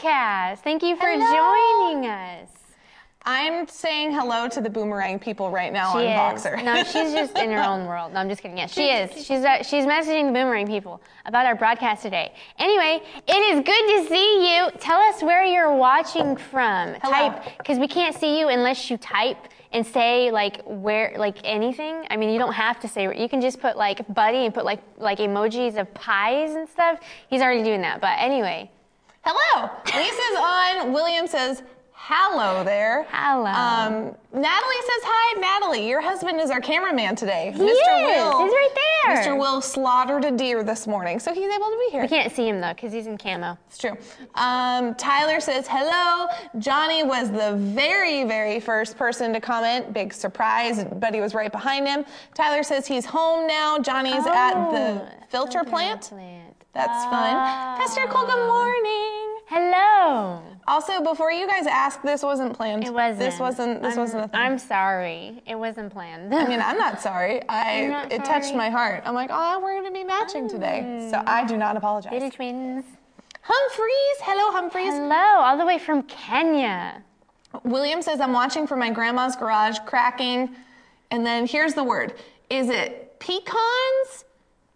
broadcast. Thank you for Hello. joining us. I'm saying hello to the boomerang people right now She on is. Voxer. No, she's just in her own world. No, I'm just kidding. Yes, she is. She's uh, she's messaging the boomerang people about our broadcast today. Anyway, it is good to see you. Tell us where you're watching from. Hello. Type because we can't see you unless you type and say like where like anything. I mean, you don't have to say. You can just put like buddy and put like like emojis of pies and stuff. He's already doing that. But anyway, Hello. Lisa's on. William says, hello there. Hello. Um, Natalie says, hi, Natalie. Your husband is our cameraman today. He is. He's right there. Mr. Will slaughtered a deer this morning, so he's able to be here. we can't see him though because he's in camo. It's true. Um, Tyler says hello. Johnny was the very, very first person to comment. Big surprise. Buddy was right behind him. Tyler says he's home now. Johnny's at the Oh, filter plant. plant. That's fun. Pastor Cole, good ah. morning. Hello. Also, before you guys ask, this wasn't planned. It wasn't. This wasn't. This I'm, wasn't a thing. I'm sorry. It wasn't planned. I mean, I'm not sorry. I not it touched my heart. I'm like, oh, we're gonna be matching today, so I do not apologize. Little twins. Humphreys, hello, Humphreys. Hello, all the way from Kenya. William says, I'm watching from my grandma's garage, cracking. And then here's the word. Is it pecans?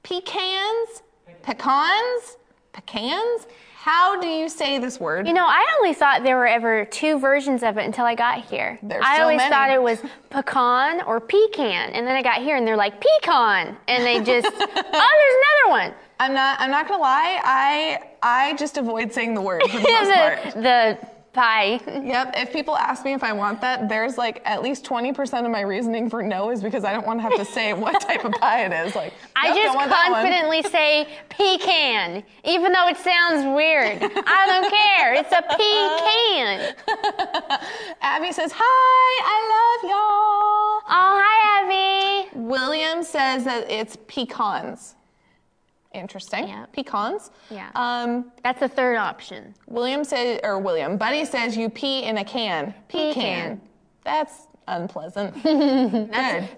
Pecans? Pecans? Pecans? How do you say this word? You know, I only thought there were ever two versions of it until I got here. There's I so always many. thought it was pecan or pecan, and then I got here and they're like pecan, and they just oh, there's another one. I'm not I'm not gonna lie, I I just avoid saying the word for the most part. the, the pie. Yep. If people ask me if I want that, there's like at least 20% of my reasoning for no is because I don't want to have to say what type of pie it is. Like I nope, just don't want that one. confidently say pecan, even though it sounds weird. I don't care. It's a pecan. Abby says, Hi, I love y'all. Oh, hi, Abby. William says that it's pecans. Interesting. Yeah. Pecans. Yeah. Um, That's the third option. William says, or William, Buddy says you pee in a can. Pecan. Pecan. That's unpleasant.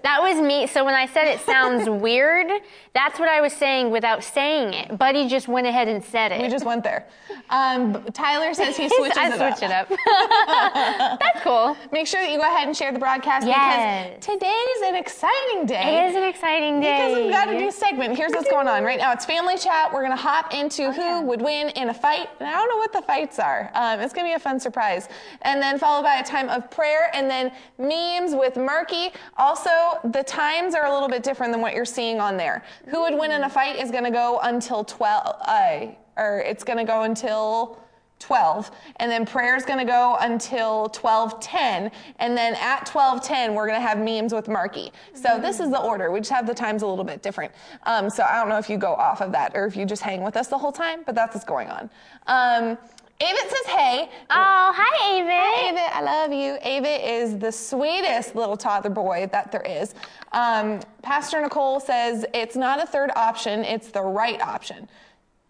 That was me. So when I said it sounds weird, that's what I was saying without saying it. Buddy just went ahead and said it. We just went there. Um, Tyler says he switches I it switch up. it up. that's cool. Make sure that you go ahead and share the broadcast Yes. because today's an exciting It day. is an exciting day. Because we've got a new segment. Here's what's going on. Right now, it's family chat. We're going to hop into who yeah. would win in a fight. And I don't know what the fights are. Um, it's going to be a fun surprise. And then followed by a time of prayer and then memes with Marky. Also, the times are a little bit different than what you're seeing on there. Who would win in a fight is going to go until 12, uh, or it's going to go until 12 and then prayer is going to go until 12:10 and then at 12:10 we're going to have memes with Marky. So this is the order. We just have the times a little bit different. Um, so I don't know if you go off of that or if you just hang with us the whole time, but that's what's going on. Um, Avit says hey. Oh, hi, Ava. Hi, Avit, I love you. Avit is the sweetest little toddler boy that there is. Um, Pastor Nicole says it's not a third option, it's the right option.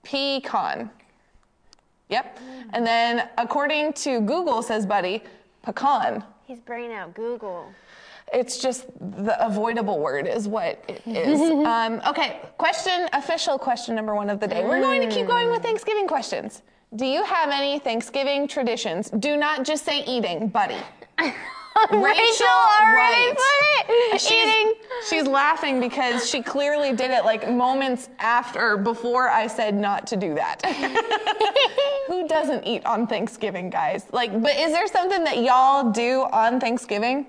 Pecan. Yep. And then according to Google, says Buddy, pecan. He's bringing out Google. It's just the avoidable word is what it is. um, okay, question, official question number one of the day. We're going to keep going with Thanksgiving questions. Do you have any Thanksgiving traditions? Do not just say eating, buddy. Rachel already right. put it. She's, Eating. she's laughing because she clearly did it like moments after, before I said not to do that. Who doesn't eat on Thanksgiving, guys? Like, but is there something that y'all do on Thanksgiving?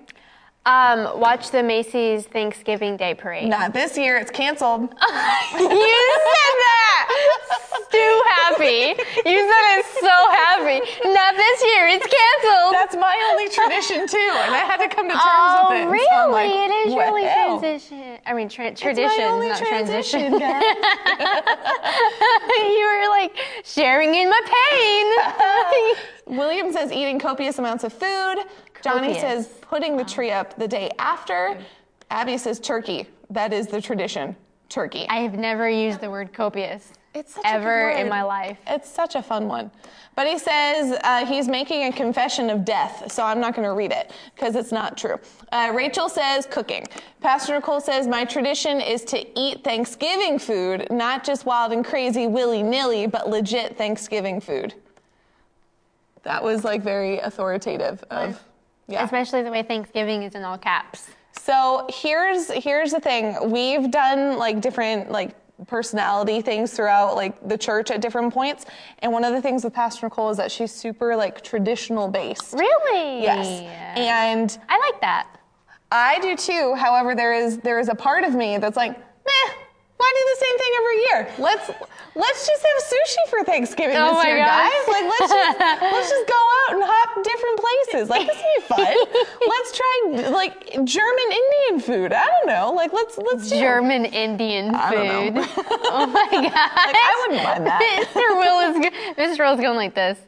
Um, watch the Macy's Thanksgiving Day Parade. Not this year. It's canceled. you said that. Stu happy. You said it's so happy. Not this year. It's canceled. That's my only tradition too, and I had to come to terms oh, with it. Oh, really? So like, it is really well, transition. I mean, tra- tradition, only not transition, transition. you were like sharing in my pain. William says eating copious amounts of food. Johnny says putting the tree up the day after. Abby says turkey. That is the tradition. Turkey. I have never used the word copious It's such ever in my life. It's such a fun one. But he says uh, he's making a confession of death, so I'm not going to read it because it's not true. Uh, Rachel says cooking. Pastor Nicole says my tradition is to eat Thanksgiving food, not just wild and crazy willy nilly, but legit Thanksgiving food. That was like very authoritative of yeah. Especially the way Thanksgiving is in all caps. So here's here's the thing. We've done like different like personality things throughout like the church at different points. And one of the things with Pastor Nicole is that she's super like traditional based. Really? Yes. And I like that. I do too. However, there is there is a part of me that's like, meh, why do the same thing every year? Let's let's just have sushi for Thanksgiving Oh this year, gosh. guys. Like let's just let's just go out and hop different places. Like this would be fun. let's try like German Indian food. I don't know. Like let's let's do- German Indian food. oh my god. Like I wouldn't mind that. Mr. Will is Mr. Will's going like this.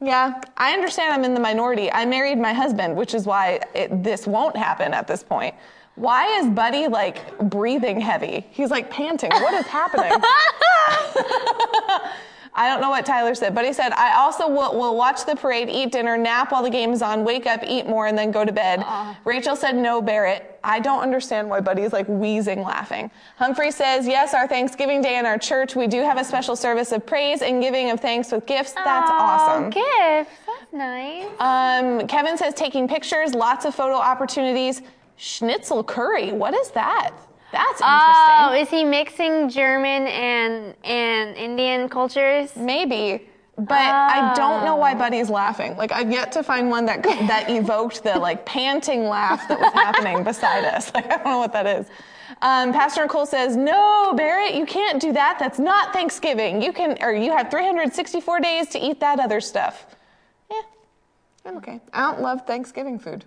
Yeah, I understand I'm in the minority. I married my husband, which is why it, this won't happen at this point. Why is Buddy like breathing heavy? He's like panting. What is happening? I don't know what Tyler said, but he said, I also will, will watch the parade, eat dinner, nap while the game is on, wake up, eat more, and then go to bed. Rachel said, no, Barrett. I don't understand why Buddy's like wheezing laughing. Humphrey says, yes, our Thanksgiving Day in our church, we do have a special service of praise and giving of thanks with gifts. That's oh, awesome. Gifts. That's nice. Um, Kevin says taking pictures, lots of photo opportunities. Schnitzel curry, what is that? That's interesting. Oh, is he mixing German and and Indian cultures? Maybe, but I don't know Oh. why Buddy's laughing. Like I've yet to find one that that evoked the like panting laugh that was happening beside us. Like I don't know what that is. Um, Pastor Nicole says, "No, Barrett, you can't do that. That's not Thanksgiving. You can, or you have 364 days to eat that other stuff." Yeah, I'm okay. I don't love Thanksgiving food,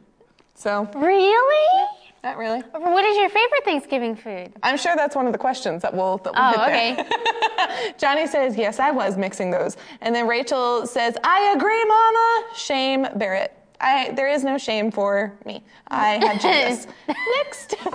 so Really? not really. What is your favorite Thanksgiving food? I'm sure that's one of the questions that we'll, that we'll Oh, hit there. Johnny says, yes, I was mixing those. And then Rachel says, I agree, Mama. Shame, Barrett. I, there is no shame for me. I had Jesus. Next.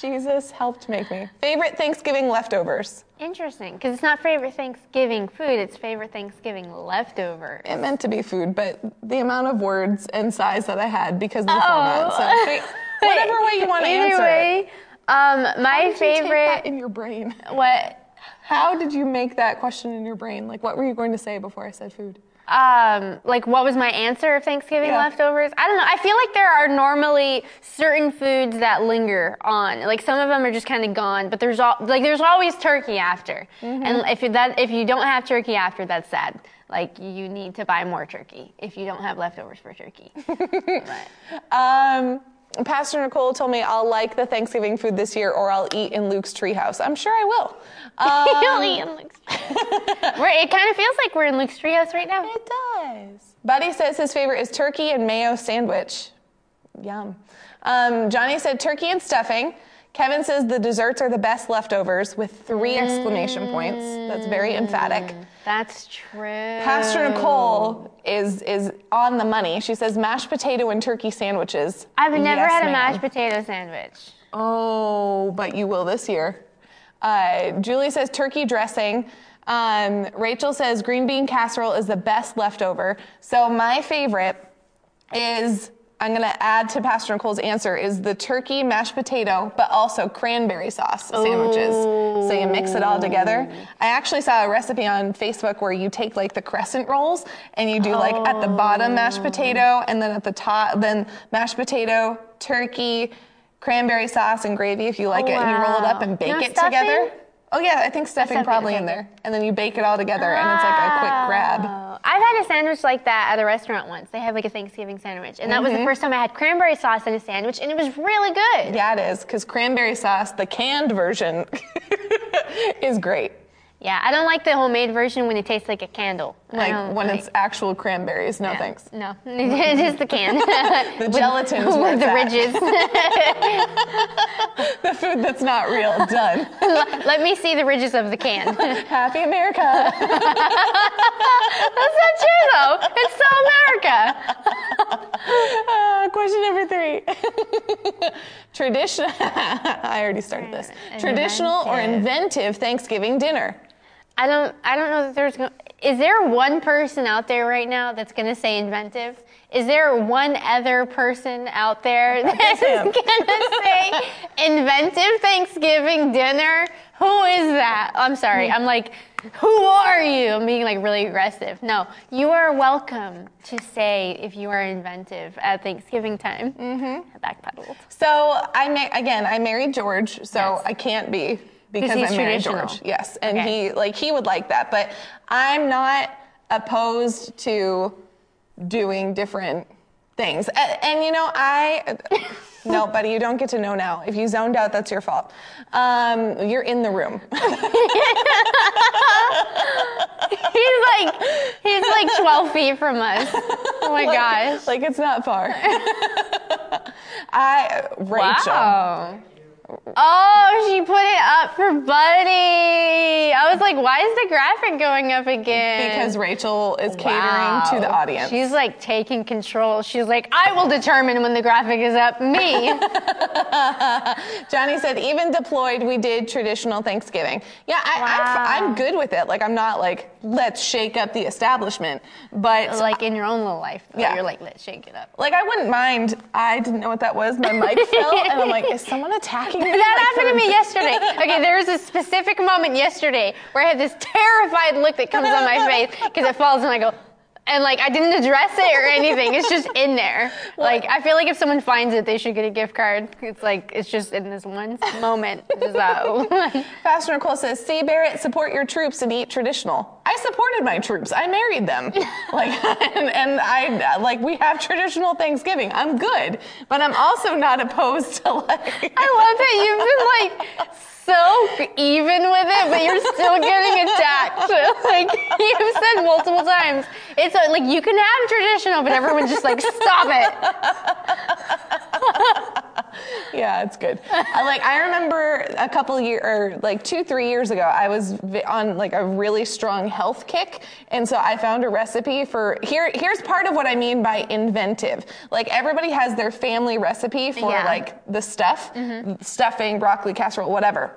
Jesus helped make me. Favorite Thanksgiving leftovers. Interesting, because it's not favorite Thanksgiving food; it's favorite Thanksgiving leftover. It meant to be food, but the amount of words and size that I had because of the Oh. format. So wait, whatever way you want to answer. it. way, um, my How did you take favorite. that in your brain. what? How did you make that question in your brain? Like, what were you going to say before I said food? Um, like, what was my answer of Thanksgiving Yeah. leftovers? I don't know. I feel like there are normally certain foods that linger on. Like some of them are just kind of gone, but there's all like there's always turkey after. Mm-hmm. And if you, that if you don't have turkey after, that's sad. Like you need to buy more turkey if you don't have leftovers for turkey. Um, Pastor Nicole told me I'll like the Thanksgiving food this year, or I'll eat in Luke's treehouse. I'm sure I will. You'll Um, eat in Luke's. We're, it kind of feels like we're in Luke's treehouse right now. it does. Buddy says his favorite is turkey and mayo sandwich. Yum. Um, Johnny said turkey and stuffing. Kevin says the desserts are the best leftovers with three exclamation points. That's very emphatic. That's true. Pastor Nicole is is on the money. She says mashed potato and turkey sandwiches. I've never Yes, had a ma'am. mashed potato sandwich. Oh, but you will this year. Uh, Julie says turkey dressing. Um, Rachel says green bean casserole is the best leftover. So my favorite is I'm gonna add to Pastor Nicole's answer is the turkey mashed potato, but also cranberry sauce sandwiches. So you mix it all together. I actually saw a recipe on Facebook where you take like the crescent rolls and you do like at the bottom mashed potato and then at the top then mashed potato, turkey, cranberry sauce and gravy if you like it and you roll it up and bake No it stuffing? together. Oh yeah, I think stuffing probably in there. And then you bake it all together and it's like a quick grab. Oh. I've had a sandwich like that at a restaurant once. They have like a Thanksgiving sandwich, and that was the first time I had cranberry sauce in a sandwich, and it was really good. Mm-hmm. Yeah, it is because cranberry sauce, the canned version, is great. Yeah, I don't like the homemade version when it tastes like a candle. Like when like- it's actual cranberries. No thanks. No, just the can. The gelatin's where with the at. ridges. The food that's not real. Done. Let me see the ridges of the can. Happy America. That's not true though. It's so America. Uh, question number three. Tradition. I already started this. Traditional or inventive Thanksgiving dinner. I don't. I don't know that there's. go- Is there one person out there right now that's going to say inventive? Is there one other person out there that's going to say inventive Thanksgiving dinner? Who is that? I'm sorry. I'm like who are you? I'm being like really aggressive. No, you are welcome to say if you are inventive at Thanksgiving time. Mm-hmm. Backpedaled. So I ma- again, I married George, so Yes. I can't be because he's I married traditional. George. Yes, and Okay. he like he would like that, but I'm not opposed to doing different things. And, and you know, I no, buddy, you don't get to know now. If you zoned out, that's your fault. Um, you're in the room. He's like he's like 12 feet from us. Oh my gosh. like it's not far. I Rachel. Wow. Oh, she put it up for Buddy. I was like, why is the graphic going up again? Because Rachel is catering to the audience. She's like taking control. She's like, I will determine when the graphic is up. Me. Johnny said, even deployed, we did traditional Thanksgiving. Yeah, I, Wow. I'm, I'm good with it. Like, I'm not like, let's shake up the establishment. But, like, in your own little life. though, Yeah. You're like, let's shake it up. Like, I wouldn't mind. I didn't know what that was. My mic fell, and I'm like, is someone attacking? That happened to me yesterday. Okay, there was a specific moment yesterday where I had this terrified look that comes on my face because it falls and I go, and like I didn't address it or anything. It's just in there. Like I feel like if someone finds it, they should get a gift card. It's like it's just in this one moment. That. Pastor Nicole says, see, Barrett, support your troops and eat traditional. I supported my troops. I married them. like, and, and I, like, we have traditional Thanksgiving. I'm good. But I'm also not opposed to, like, I love that you've been like so even with it, but you're still getting attacked. Like you've said multiple times, it's like you can have traditional, but everyone's just like, stop it. Yeah, it's good. I, like I remember a couple year or like two, three years ago, I was vi- on like a really strong health kick, and so I found a recipe for here. Here's part of what I mean by inventive. Like everybody has their family recipe for Yeah. like the stuff, mm-hmm. stuffing, broccoli casserole, whatever.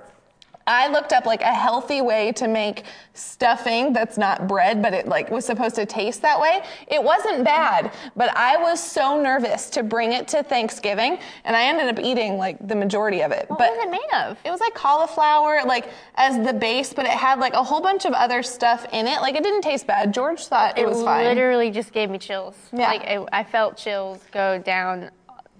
I looked up like a healthy way to make stuffing that's not bread, but it like was supposed to taste that way. It wasn't bad, but I was so nervous to bring it to Thanksgiving, and I ended up eating like the majority of it. What but was it made of? it was like cauliflower, like as the base, but it had like a whole bunch of other stuff in it. Like it didn't taste bad. George thought it, was fine. literally just gave me chills. Yeah. Like I, I felt chills go down.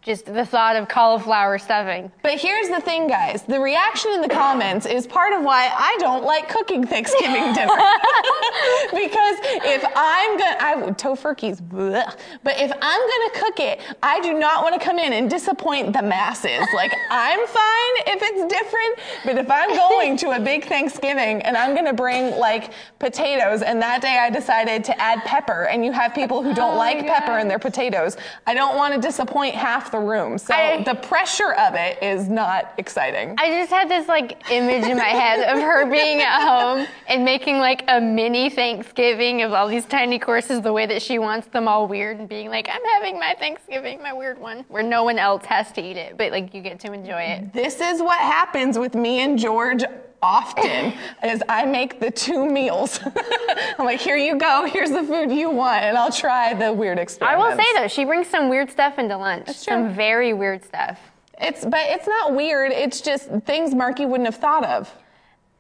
Just the thought of cauliflower stuffing. But here's the thing, guys. The reaction in the comments is part of why I don't like cooking Thanksgiving dinner. because if I'm gonna, I tofurkeys, bleh. but if I'm gonna cook it, I do not want to come in and disappoint the masses. Like I'm fine if it's different, but if I'm going to a big Thanksgiving and I'm gonna bring like potatoes, and that day I decided to add pepper, and you have people who don't Oh like pepper in their potatoes, I don't want to disappoint half the room. So I- the pressure of it is not exciting. I just had this like image in my head of her being at home and making like a mini Thanksgiving of all these tiny courses the way that she wants them all weird and being like, I'm having my Thanksgiving, my weird one, where no one else has to eat it, but like you get to enjoy it. This is what happens with me and George often is I make the two meals. I'm like, here you go, here's the food you want, and I'll try the weird experience. I will say though, she brings some weird stuff into lunch. That's true. Some very weird stuff. It's but it's not weird, it's just things Marky wouldn't have thought of.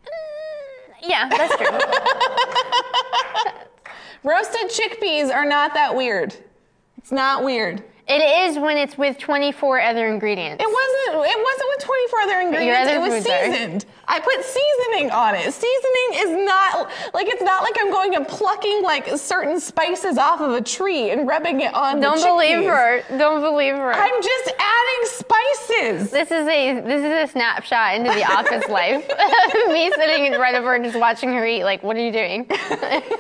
Mm, yeah, that's true. Roasted chickpeas are not that weird. It's not weird. it is when it's with 24 other ingredients. It wasn't. It wasn't with 24 other ingredients. other it was foods are. I put seasoning on it. Seasoning is not like it's not like I'm going and plucking like certain spices off of a tree and rubbing it on. Don't believe her. Don't believe her. I'm just adding spices. This is a this is a snapshot into the office life. Me sitting in front of her and just watching her eat. Like, what are you doing?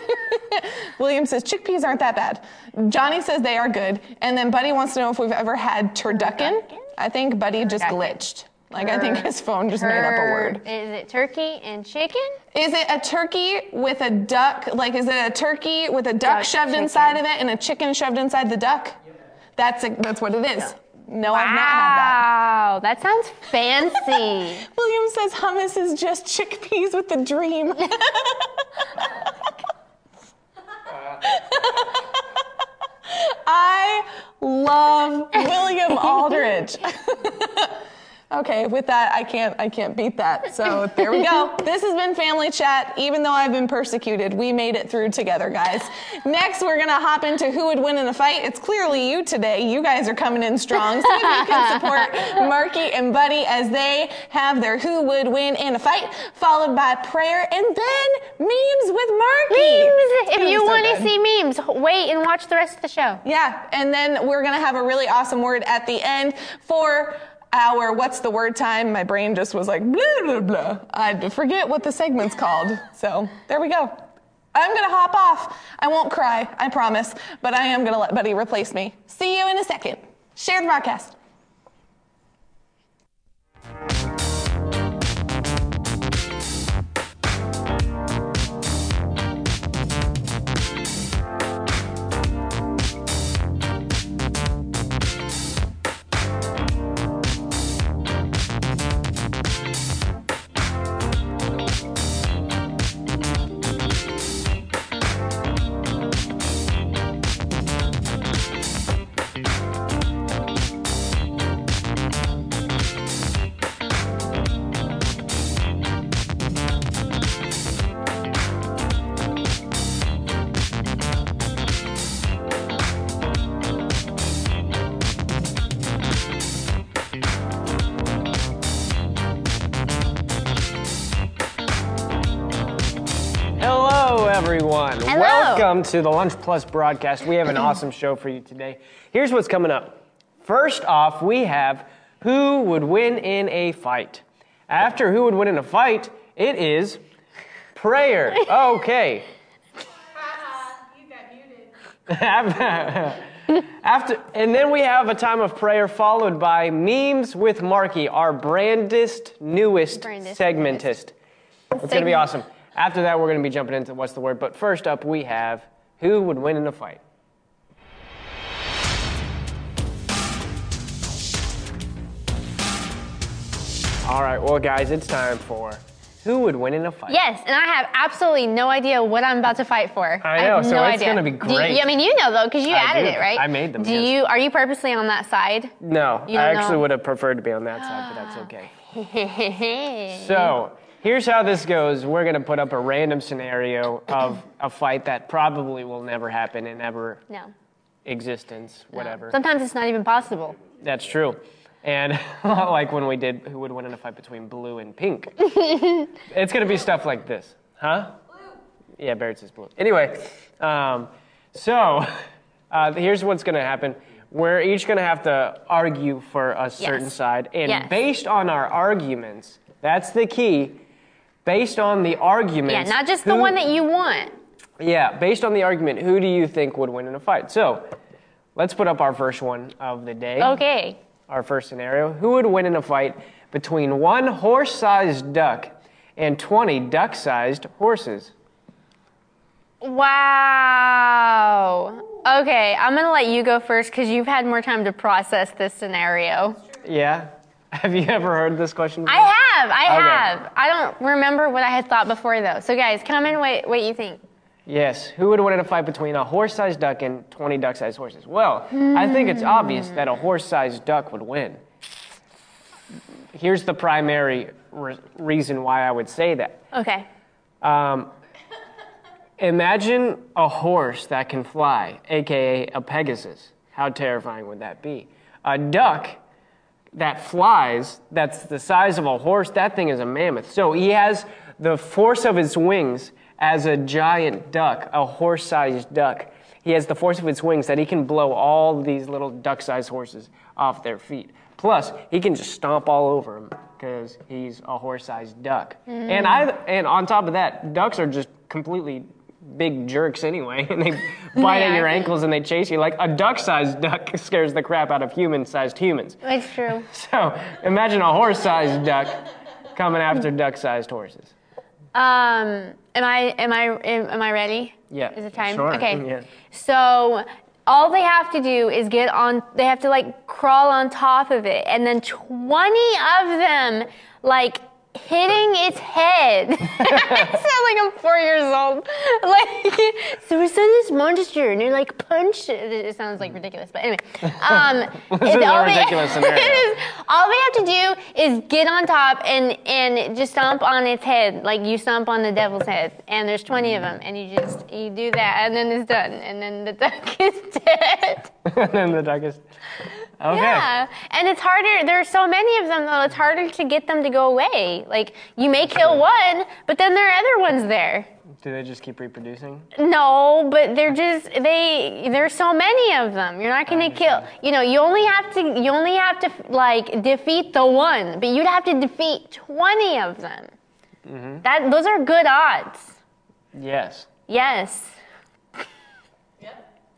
William says chickpeas aren't that bad. Johnny says they are good. And then Buddy wants to know if we've ever had turducken. Turducken? I think Buddy just glitched. Like I think his phone just made up a word. Is it turkey and chicken? Is it a turkey with a duck? Like, is it a turkey with a duck Duck shoved chicken. inside of it and a chicken shoved inside the duck? That's a, that's what it is. No, I've not had that. Wow, that sounds fancy. William says hummus is just chickpeas with a dream. I love William Aldrich. Okay, with that, I can't, I can't beat that. So there we go. This has been Family Chat. Even though I've been persecuted, we made it through together, guys. Next, we're gonna hop into who would win in a fight. It's clearly you today. You guys are coming in strong. See if you can support Marky and Buddy as they have their who would win in a fight, followed by prayer and then memes with Marky. Memes. If you so want to see memes, wait and watch the rest of the show. Yeah, and then we're gonna have a really awesome word at the end for our what's the word time. My brain just was like blah blah blah. I forget what the segment's called. So there we go. I'm gonna hop off. I won't cry, I promise, but I am gonna let Buddy replace me. See you in a second. Share the Welcome to the Lunch Plus broadcast. We have an awesome show for you today. Here's what's coming up. First off, we have who would win in a fight. After who would win in a fight, it is prayer. Okay. After, and then we have a time of prayer followed by memes with Marky, our brandest, newest Brandest, segmentist. It's going to be awesome. After that, we're going to be jumping into what's the word. But first up, we have who would win in a fight. All right, well, guys, it's time for who would win in a fight. Yes, and I have absolutely no idea what I'm about to fight for. I have know, so no it's idea. gonna be Do you- great. I mean, you know though, because you I added do. it, right? I made them, Do yes. you? Are you purposely on that side? No, I actually know. would have preferred to be on that side, but that's okay. So here's how this goes. We're gonna put up a random scenario of a fight that probably will never happen in ever existence, whatever. Sometimes it's not even possible. That's true. And like when we did who would win in a fight between blue and pink. it's gonna be stuff like this. Huh? Blue. Yeah, Barrett says blue. Anyway, um, so uh, here's what's gonna happen. We're each gonna have to argue for a certain Yes. side. And Yes. based on our arguments, that's the key. Based on the argument. Yeah, not just the one that you want. yeah, based on the argument, who do you think would win in a fight? So, let's put up our first one of the day. Okay. Our first scenario. Who would win in a fight between one horse sized duck and 20 duck sized horses? Wow. Okay, I'm gonna let you go first because you've had more time to process this scenario. Yeah? Have you ever heard this question before? I have. I Okay. have. I don't remember what I had thought before though. So guys, come in. What what you think? Yes. Who would win in a fight between a horse sized duck and 20 duck sized horses? Well, I think it's obvious that a horse sized duck would win. Here's the primary re- reason why I would say that. Okay. Um, imagine a horse that can fly, aka a Pegasus. How terrifying would that be? A duck that flies, that's the size of a horse, that thing is a mammoth. So he has the force of his wings as a giant duck, a horse sized duck. He has the force of his wings that he can blow all these little duck sized horses off their feet. Plus, he can just stomp all over them because he's a horse sized duck. Mm-hmm. And, I, and on top of that, ducks are just completely big jerks anyway, and they bite at your ankles and they chase you. Like a duck sized duck scares the crap out of human sized humans. It's true. So imagine a horse sized duck coming after duck sized horses. Um, am I am I am, am I ready? Yeah, Is it time? sure, Okay. yeah. So all they have to do is get on. They have to like crawl on top of it, and then twenty of them like hitting its head. I sound like I'm four years old. Like, so we saw this monster and you're like punch. it. It sounds like ridiculous, but anyway. Um, This is a all they- ridiculous scenario. it is, all we have to do is get on top and, and just stomp on its head, like you stomp on the devil's head. And there's 20 of them, and you just you do that, and then it's done, and then the duck is dead. and then the duck is. Okay. Yeah, and it's harder. There are so many of them, though. It's harder to get them to go away. Like you may kill one, but then there are other ones there. Do they just keep reproducing? No, but they're just they. There's so many of them. You're not going to kill. You know, you only have to. You only have to like defeat the one, but you'd have to defeat 20 of them. Mm-hmm. That those are good odds. Yes. Yes.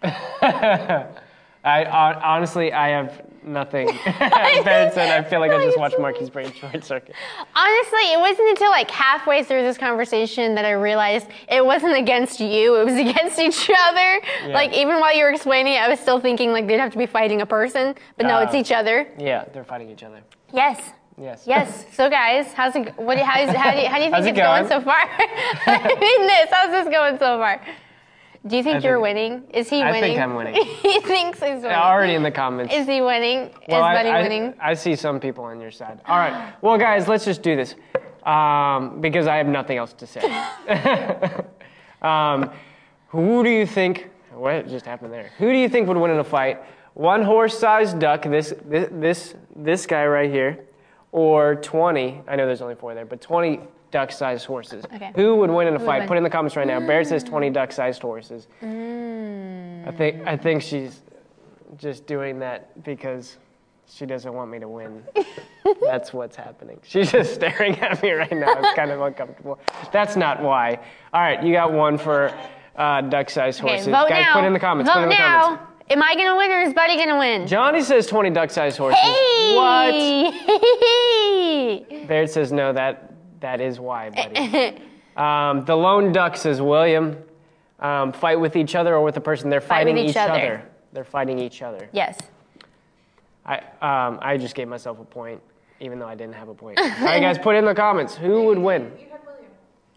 I hon- honestly, I have nothing. ben said, I feel like I just watched Marky's Brain Short Circuit. Honestly, it wasn't until like halfway through this conversation that I realized it wasn't against you, it was against each other. Like even while you were explaining it, I was still thinking like they'd have to be fighting a person, but no, it's uh, each other. Yeah, they're fighting each other. Yes. Yes. Yes. So guys, how's it what how, is, how, do you, how do you think How's it it's going? going? so far? I mean this, how's this going so far? Do you think, think- you're winning? Is he winning? I think I'm winning. he thinks he's winning. Already in the comments. Is he winning? Well, is I- Buddy I, winning? I see some people on your side. All right. Well, guys, let's just do this um, because I have nothing else to say. um, who do you think? What just happened there? Who do you think would win in a fight? One horse-sized duck, this this this this guy right here, or 20? I know there's only four there, but 20 duck-sized horses. Okay. Who would win in a would fight? win? Put in the comments right now. Barrett says 20 duck-sized horses. I think I think she's just doing that because she doesn't want me to win. That's what's happening. She's just staring at me right now. It's kind of uncomfortable. That's not why. All right, you got one for uh, duck-sized Okay, horses. vote Guys, now. put in the comments. Vote put in the now. comments. Am I gonna win or is Buddy gonna win? Johnny says 20 duck-sized horses. Hey! What? Barrett says no. That that is why, buddy. um, the lone duck says William. Um, fight with each other or with the person they're Fight fighting each other. They're fighting each other. yes. I, um, I just gave myself a point, even though I didn't have a point. All right, guys, put in the comments. Who would win? You had William.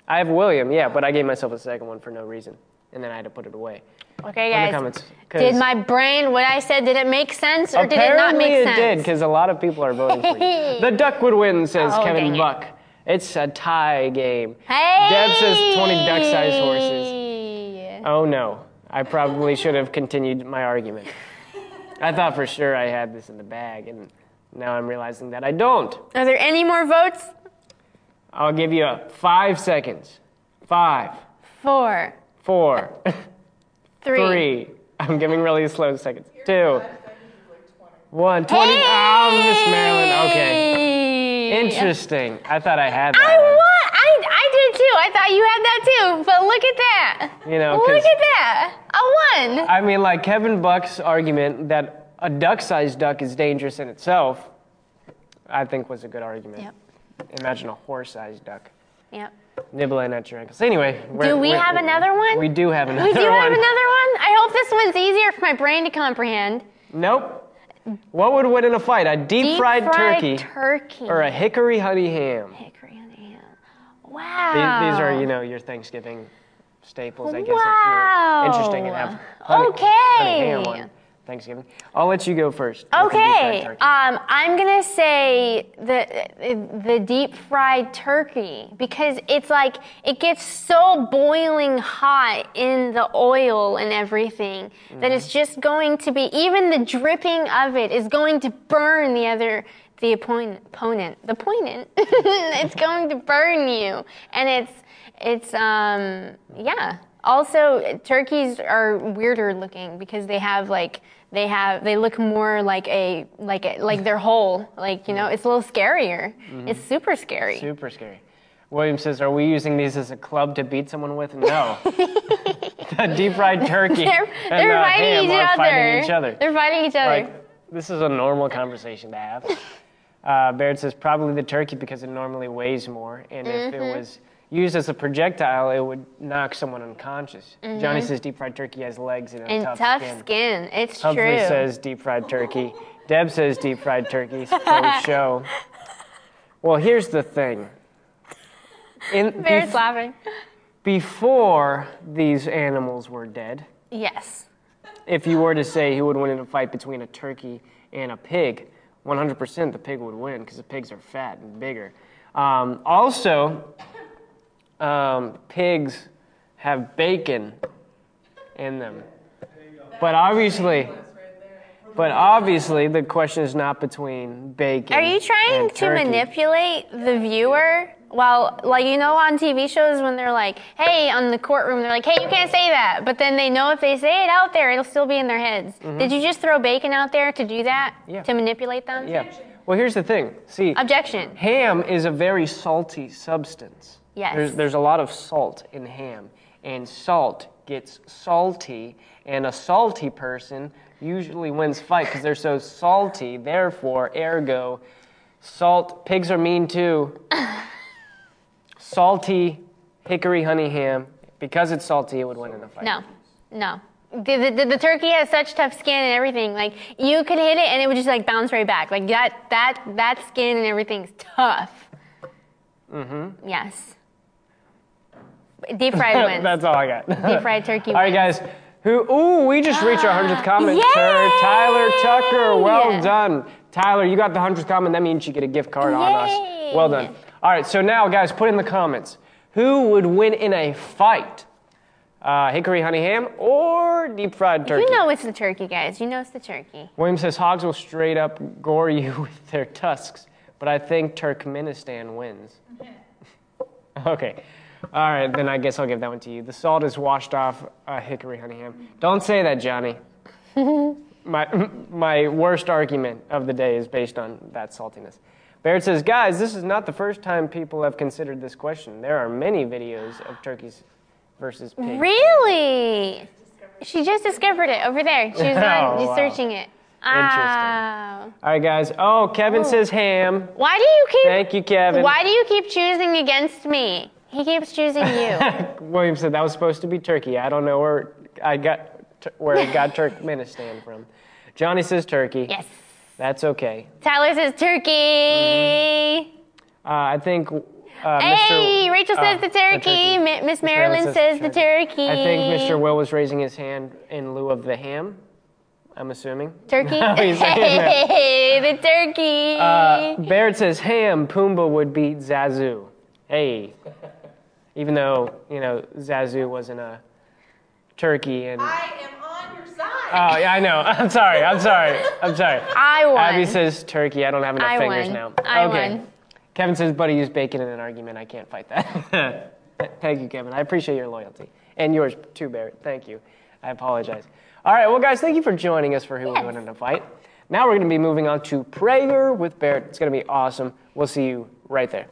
I have William, yeah, but I gave myself a second one for no reason. And then I had to put it away. Okay, Put in the guys. comments. 'cause Did my brain, what I said, did it make sense or did it not apparently make it sense? did, because a lot of people are voting for you. The duck would win, says Oh, Kevin Buck. it. Buck. It's a tie game. Hey! Deb says 20 duck-sized horses. Oh no, I probably should have continued my argument. I thought for sure I had this in the bag, and now I'm realizing that I don't. Are there any more votes? I'll give you a five seconds. Five, Four, four, three. three. I'm giving really slow seconds. Two, I think you like 20. one, twenty. Oh, Miss Marilyn. Okay. Interesting. I thought I had I that won. one. I, I did too. I thought you had that too. But look at that. You know, look at that. I won. I mean, like Kevin Buck's argument that a duck-sized duck is dangerous in itself, I think was a good argument. Yep. Imagine a horse-sized duck Yep. nibbling at your ankles. Anyway, Do we have another one? We do have another We do one. have another one. I hope this one's easier for my brain to comprehend. Nope. What would win in a fight? A deep, Deep fried, turkey turkey. or a hickory honey ham? hickory on the ham. These, Wow. these are, you know, your Thanksgiving staples, I guess. Wow. If you're interesting and have honey, Okay. honey ham on Thanksgiving. I'll let you go first. with the deep fried Okay, um, I'm gonna say the the deep fried turkey because it's like it gets so boiling hot in the oil and everything that it's Mm-hmm. just going to be even the dripping of it is going to burn the other the opponent opponent the opponent it's going to burn you and it's it's um yeah also turkeys are weirder looking because they have like they have they look more like a like a, like they're whole like you know it's a little scarier it's super scary Super scary. William says, "Are we using these as a club to beat someone with?" No. the deep fried turkey they're, and they're the fighting each other fighting each other. they're fighting each other Like this is a normal conversation to have. Uh, Baird says probably the turkey because it normally weighs more, and if Mm-hmm. it was used as a projectile, it would knock someone unconscious. Johnny says deep fried turkey has legs and a Mm-hmm. and tough, tough skin. skin. it's Humphrey true says deep fried turkey. Deb says deep fried turkey for the show. Well, here's the thing. In, Bear's bef- laughing. before these animals were dead, Yes. if you were to say who would win in a fight between a turkey and a pig, 100% the pig would win because the pigs are fat and bigger. Um, also, um, pigs have bacon in them. But obviously, but obviously, the question is not between bacon. Are you trying to manipulate the viewer? Well, like you know, on TV shows when they're like, "Hey," on the courtroom, they're like, "Hey, you can't say that," but then they know if they say it out there, it'll still be in their heads. Did you just throw bacon out there to do that? Mm-hmm. Yeah. To manipulate them? Yeah. Well, here's the thing. See, Objection. Ham is a very salty substance. Yes. There's, there's a lot of salt in ham, and salt gets salty, and a salty person usually wins fight because they're so salty. Therefore, ergo, salt. Pigs are mean too. salty hickory honey ham. Because it's salty, it would win in a fight. No, no. The, the, the turkey has such tough skin and everything. Like you could hit it and it would just like bounce right back. Like that that that skin and everything's tough. Mm-hmm. Yes. Deep fried wins. That's all I got. Deep fried turkey. All right, guys. Who? Ooh, we just reached our hundredth comment. Yay! Tyler Tucker. Well Yay! done, Tyler. You got the hundredth comment. That means you get a gift card on us. Yay! Well done. All right. So now, guys, put in the comments who would win in a fight: uh, hickory honey ham or deep fried turkey. You know it's the turkey, guys. You know it's the turkey. William says hogs will straight up gore you with their tusks, but I think Turkmenistan wins. okay. All right, then I guess I'll give that one to you. The salt is washed off uh, hickory honey ham. Don't say that, Johnny. my, my worst argument of the day is based on that saltiness. Barrett says, guys, this is not the first time people have considered this question. There are many videos of turkeys versus pigs. Really? She just discovered it over there. She was Oh, on just wow. searching it. Interesting. Wow. All right, guys. Oh, Kevin says ham. Why do you keep Thank you, Kevin. Why do you keep choosing against me? He keeps choosing you. William said that was supposed to be Turkey. I don't know where I got where I got Turkmenistan from. Johnny says Turkey. yes. That's okay. Tyler says turkey. Uh, I think. Uh, Hey, Mr. Rachel uh, says the turkey. Mi- Miss Marilyn says the turkey. I think Mr. Will was raising his hand in lieu of the ham. I'm assuming. Turkey. he's saying that. hey, the turkey. Uh, Barrett says ham. Pumbaa would beat Zazu. Hey. Even though you know Zazu wasn't a turkey and. I am on your side. Oh yeah, I know. I'm sorry. I'm sorry. I'm sorry. I won. Abby says turkey. I don't have enough I fingers won. now. I okay. won. Kevin says, buddy, use bacon in an argument. I can't fight that. Thank you, Kevin. I appreciate your loyalty. And yours too, Barrett. Thank you. I apologize. All right, well, guys, thank you for joining us for Who Would Yes. Win in a Fight. Now we're going to be moving on to Prayer with Barrett. It's going to be awesome. We'll see you right there.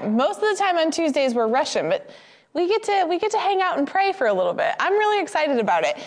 Time. Most of the time on Tuesdays we're Russian, but we get to we get to hang out and pray for a little bit. I'm really excited about it.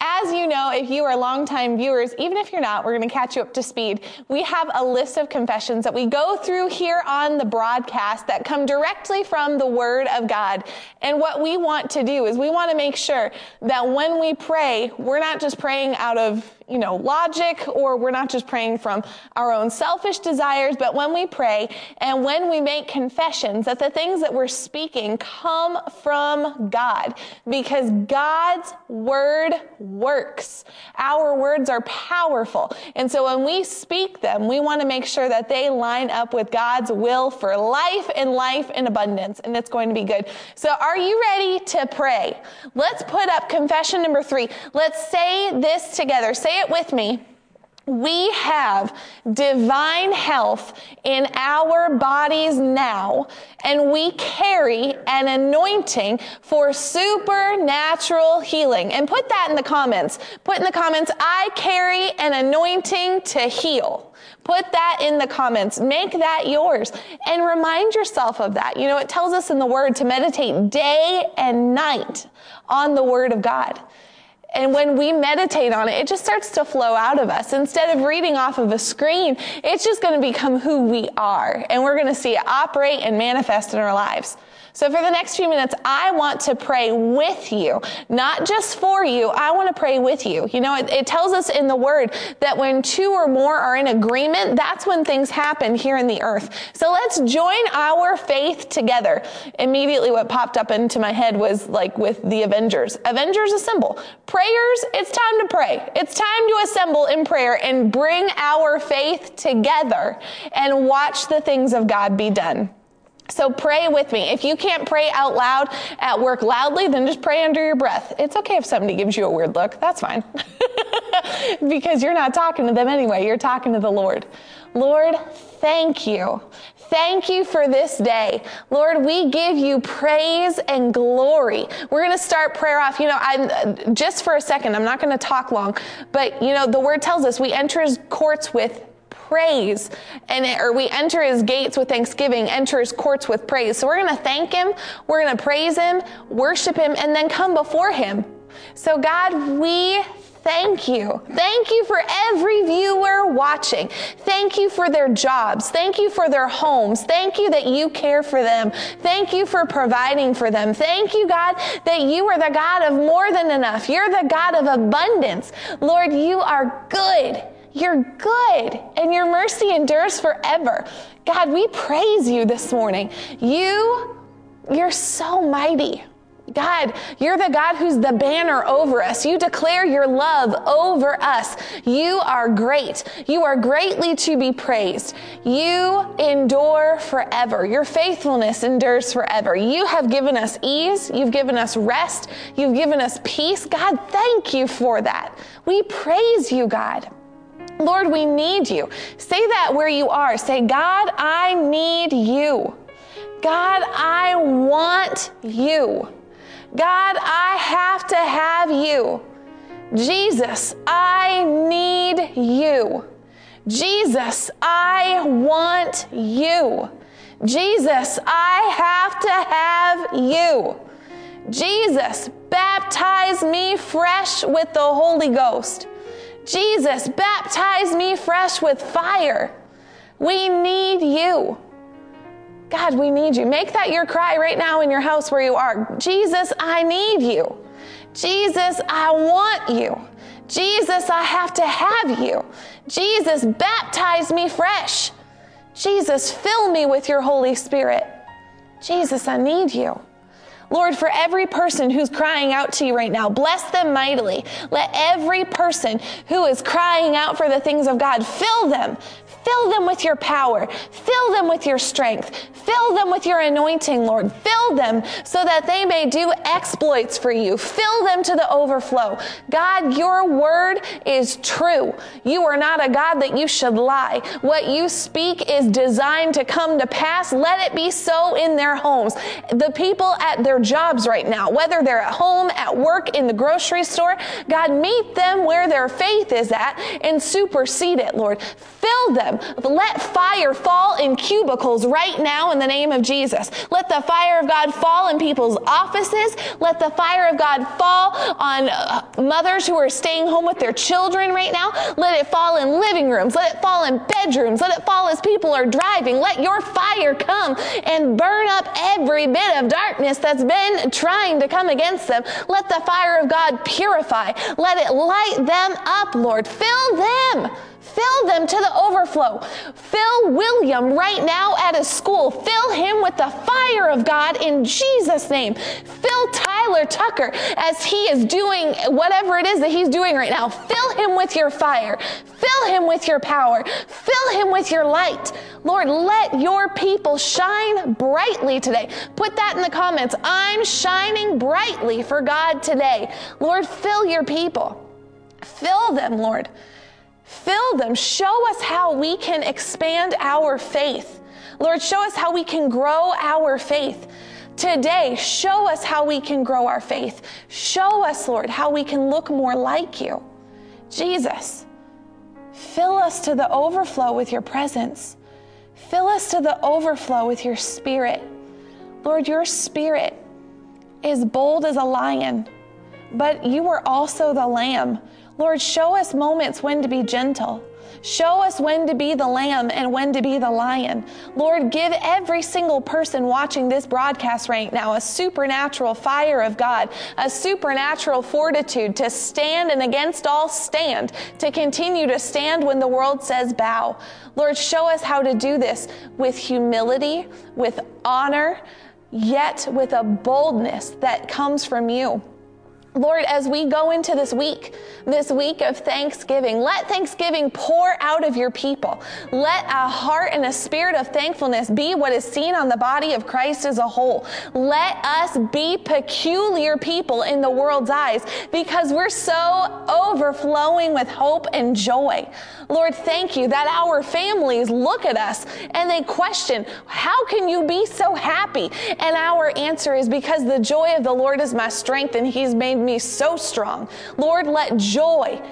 As you know, if you are longtime viewers, even if you're not, we're going to catch you up to speed. We have a list of confessions that we go through here on the broadcast that come directly from the Word of God. And what we want to do is we want to make sure that when we pray, we're not just praying out of you know, logic or we're not just praying from our own selfish desires, but when we pray and when we make confessions that the things that we're speaking come from God because God's word works. Our words are powerful. And so when we speak them, we want to make sure that they line up with God's will for life and life in abundance. And it's going to be good. So are you ready to pray? Let's put up confession number three. Let's say this together. Say it with me. We have divine health in our bodies now, and we carry an anointing for supernatural healing. And put that in the comments. Put in the comments, I carry an anointing to heal. Put that in the comments. Make that yours and remind yourself of that. You know, it tells us in the word to meditate day and night on the word of God. And when we meditate on it, it just starts to flow out of us. Instead of reading off of a screen, it's just going to become who we are. And we're going to see it operate and manifest in our lives. So for the next few minutes, I want to pray with you, not just for you. I want to pray with you. You know, it, it tells us in the word that when two or more are in agreement, that's when things happen here in the earth. So let's join our faith together. Immediately what popped up into my head was like with the Avengers. Avengers assemble. Prayers, it's time to pray. It's time to assemble in prayer and bring our faith together and watch the things of God be done. So pray with me. If you can't pray out loud at work loudly, then just pray under your breath. It's okay if somebody gives you a weird look. That's fine. because you're not talking to them anyway. You're talking to the Lord. Lord, thank you. Thank you for this day. Lord, we give you praise and glory. We're going to start prayer off. You know, I'm just for a second, I'm not going to talk long, but you know, the word tells us we enter his courts with praise and or we enter his gates with thanksgiving enter his courts with praise so we're going to thank him we're going to praise him worship him and then come before him so god we thank you. Thank you for every viewer watching. Thank you for their jobs. Thank you for their homes. Thank you that you care for them. Thank you for providing for them. Thank you, God, that you are the God of more than enough. You're the God of abundance. Lord, you are good. You're good and your mercy endures forever. God, we praise you this morning. You, you're so mighty. God, you're the God who's the banner over us. You declare your love over us. You are great. You are greatly to be praised. You endure forever. Your faithfulness endures forever. You have given us ease. You've given us rest. You've given us peace. God, thank you for that. We praise you, God. Lord, we need you. Say that where you are. Say, God, I need you. God, I want you. God, I have to have you. Jesus, I need you. Jesus, I want you. Jesus, I have to have you. Jesus, baptize me fresh with the Holy Ghost. Jesus, baptize me fresh with fire. We need you. God, we need you. Make that your cry right now in your house where you are. Jesus, I need you. Jesus, I want you. Jesus, I have to have you. Jesus, baptize me fresh. Jesus, fill me with your Holy Spirit. Jesus, I need you. Lord, for every person who's crying out to you right now, bless them mightily. Let every person who is crying out for the things of God fill them, Fill them with your power. Fill them with your strength. Fill them with your anointing, Lord. Fill them so that they may do exploits for you. Fill them to the overflow. God, your word is true. You are not a God that you should lie. What you speak is designed to come to pass. Let it be so in their homes. The people at their jobs right now, whether they're at home, at work, in the grocery store, God, meet them where their faith is at and supersede it, Lord. Fill them let fire fall in cubicles right now in the name of Jesus. Let the fire of God fall in people's offices. Let the fire of God fall on uh, mothers who are staying home with their children right now. Let it fall in living rooms. Let it fall in bedrooms. Let it fall as people are driving. Let your fire come and burn up every bit of darkness that's been trying to come against them. Let the fire of God purify. Let it light them up, Lord. Fill them Fill them to the overflow. Fill William right now at his school. Fill him with the fire of God in Jesus' name. Fill Tyler Tucker as he is doing whatever it is that he's doing right now. Fill him with your fire. Fill him with your power. Fill him with your light. Lord, let your people shine brightly today. Put that in the comments. I'm shining brightly for God today. Lord, fill your people. Fill them, Lord. Fill them. Show us how we can expand our faith. Lord, show us how we can grow our faith. Today, show us how we can grow our faith. Show us, Lord, how we can look more like you. Jesus, fill us to the overflow with your presence. Fill us to the overflow with your spirit. Lord, your spirit is bold as a lion, but you are also the lamb. Lord, show us moments when to be gentle. Show us when to be the lamb and when to be the lion. Lord, give every single person watching this broadcast right now a supernatural fire of God, a supernatural fortitude to stand and against all stand, to continue to stand when the world says bow. Lord, show us how to do this with humility, with honor, yet with a boldness that comes from you. Lord, as we go into this week, this week of Thanksgiving, let Thanksgiving pour out of your people. Let a heart and a spirit of thankfulness be what is seen on the body of Christ as a whole. Let us be peculiar people in the world's eyes because we're so overflowing with hope and joy. Lord, thank you that our families look at us and they question, how can you be so happy? And our answer is because the joy of the Lord is my strength and he's made me so strong. Lord, let joy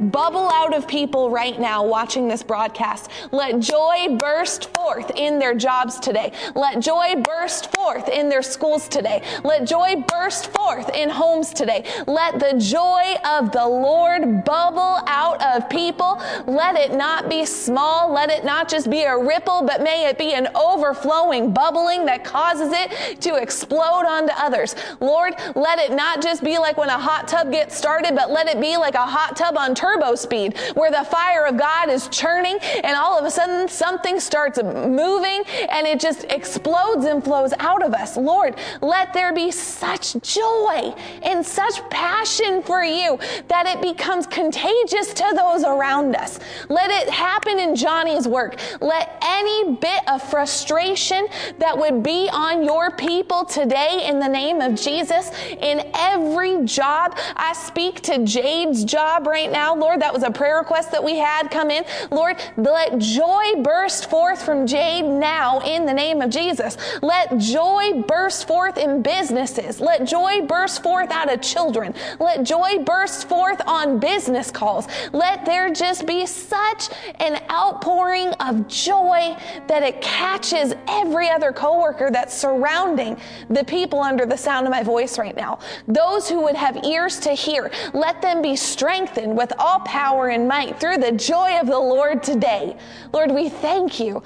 bubble out of people right now watching this broadcast. Let joy burst forth in their jobs today. Let joy burst forth in their schools today. Let joy burst forth in homes today. Let the joy of the Lord bubble out of people. Let it not be small. Let it not just be a ripple, but may it be an overflowing bubbling that causes it to explode onto others. Lord, let it not just be like when a hot tub gets started, but let it be like a hot tub on turbo speed where the fire of God is churning and all of a sudden something starts moving and it just explodes and flows out of us. Lord, let there be such joy and such passion for you that it becomes contagious to those around us. Let it happen in Johnny's work. Let any bit of frustration that would be on your people today in the name of Jesus in every job. I speak to Jade's job right now. Lord, that was a prayer request that we had come in. Lord, let joy burst forth from Jade now in the name of Jesus. Let joy burst forth in businesses. Let joy burst forth out of children. Let joy burst forth on business calls. Let there just be such an outpouring of joy that it catches every other coworker that's surrounding the people under the sound of my voice right now. Those who would have ears to hear, let them be strengthened with all power and might through the joy of the Lord today. Lord, we thank you.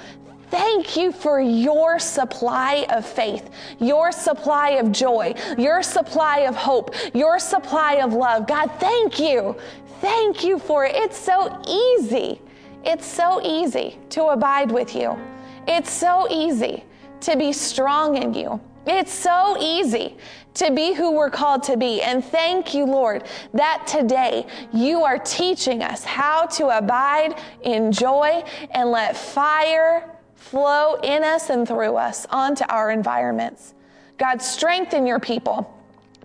Thank you for your supply of faith, your supply of joy, your supply of hope, your supply of love. God, thank you. Thank you for it. It's so easy. It's so easy to abide with you. It's so easy to be strong in you. It's so easy to be who we're called to be. And thank you, Lord, that today you are teaching us how to abide in joy and let fire flow in us and through us onto our environments. God, strengthen your people.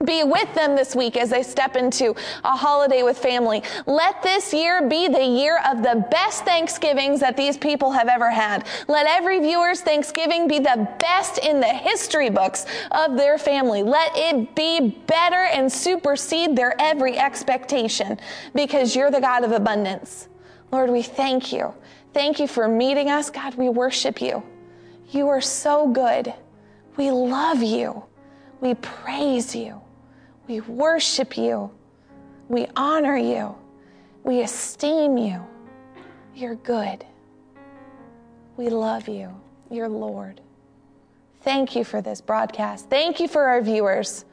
Be with them this week as they step into a holiday with family. Let this year be the year of the best Thanksgivings that these people have ever had. Let every viewer's Thanksgiving be the best in the history books of their family. Let it be better and supersede their every expectation because you're the God of abundance. Lord, we thank you. Thank you for meeting us. God, we worship you. You are so good. We love you. We praise you. We worship you. We honor you. We esteem you. You're good. We love you. You're Lord. Thank you for this broadcast. Thank you for our viewers.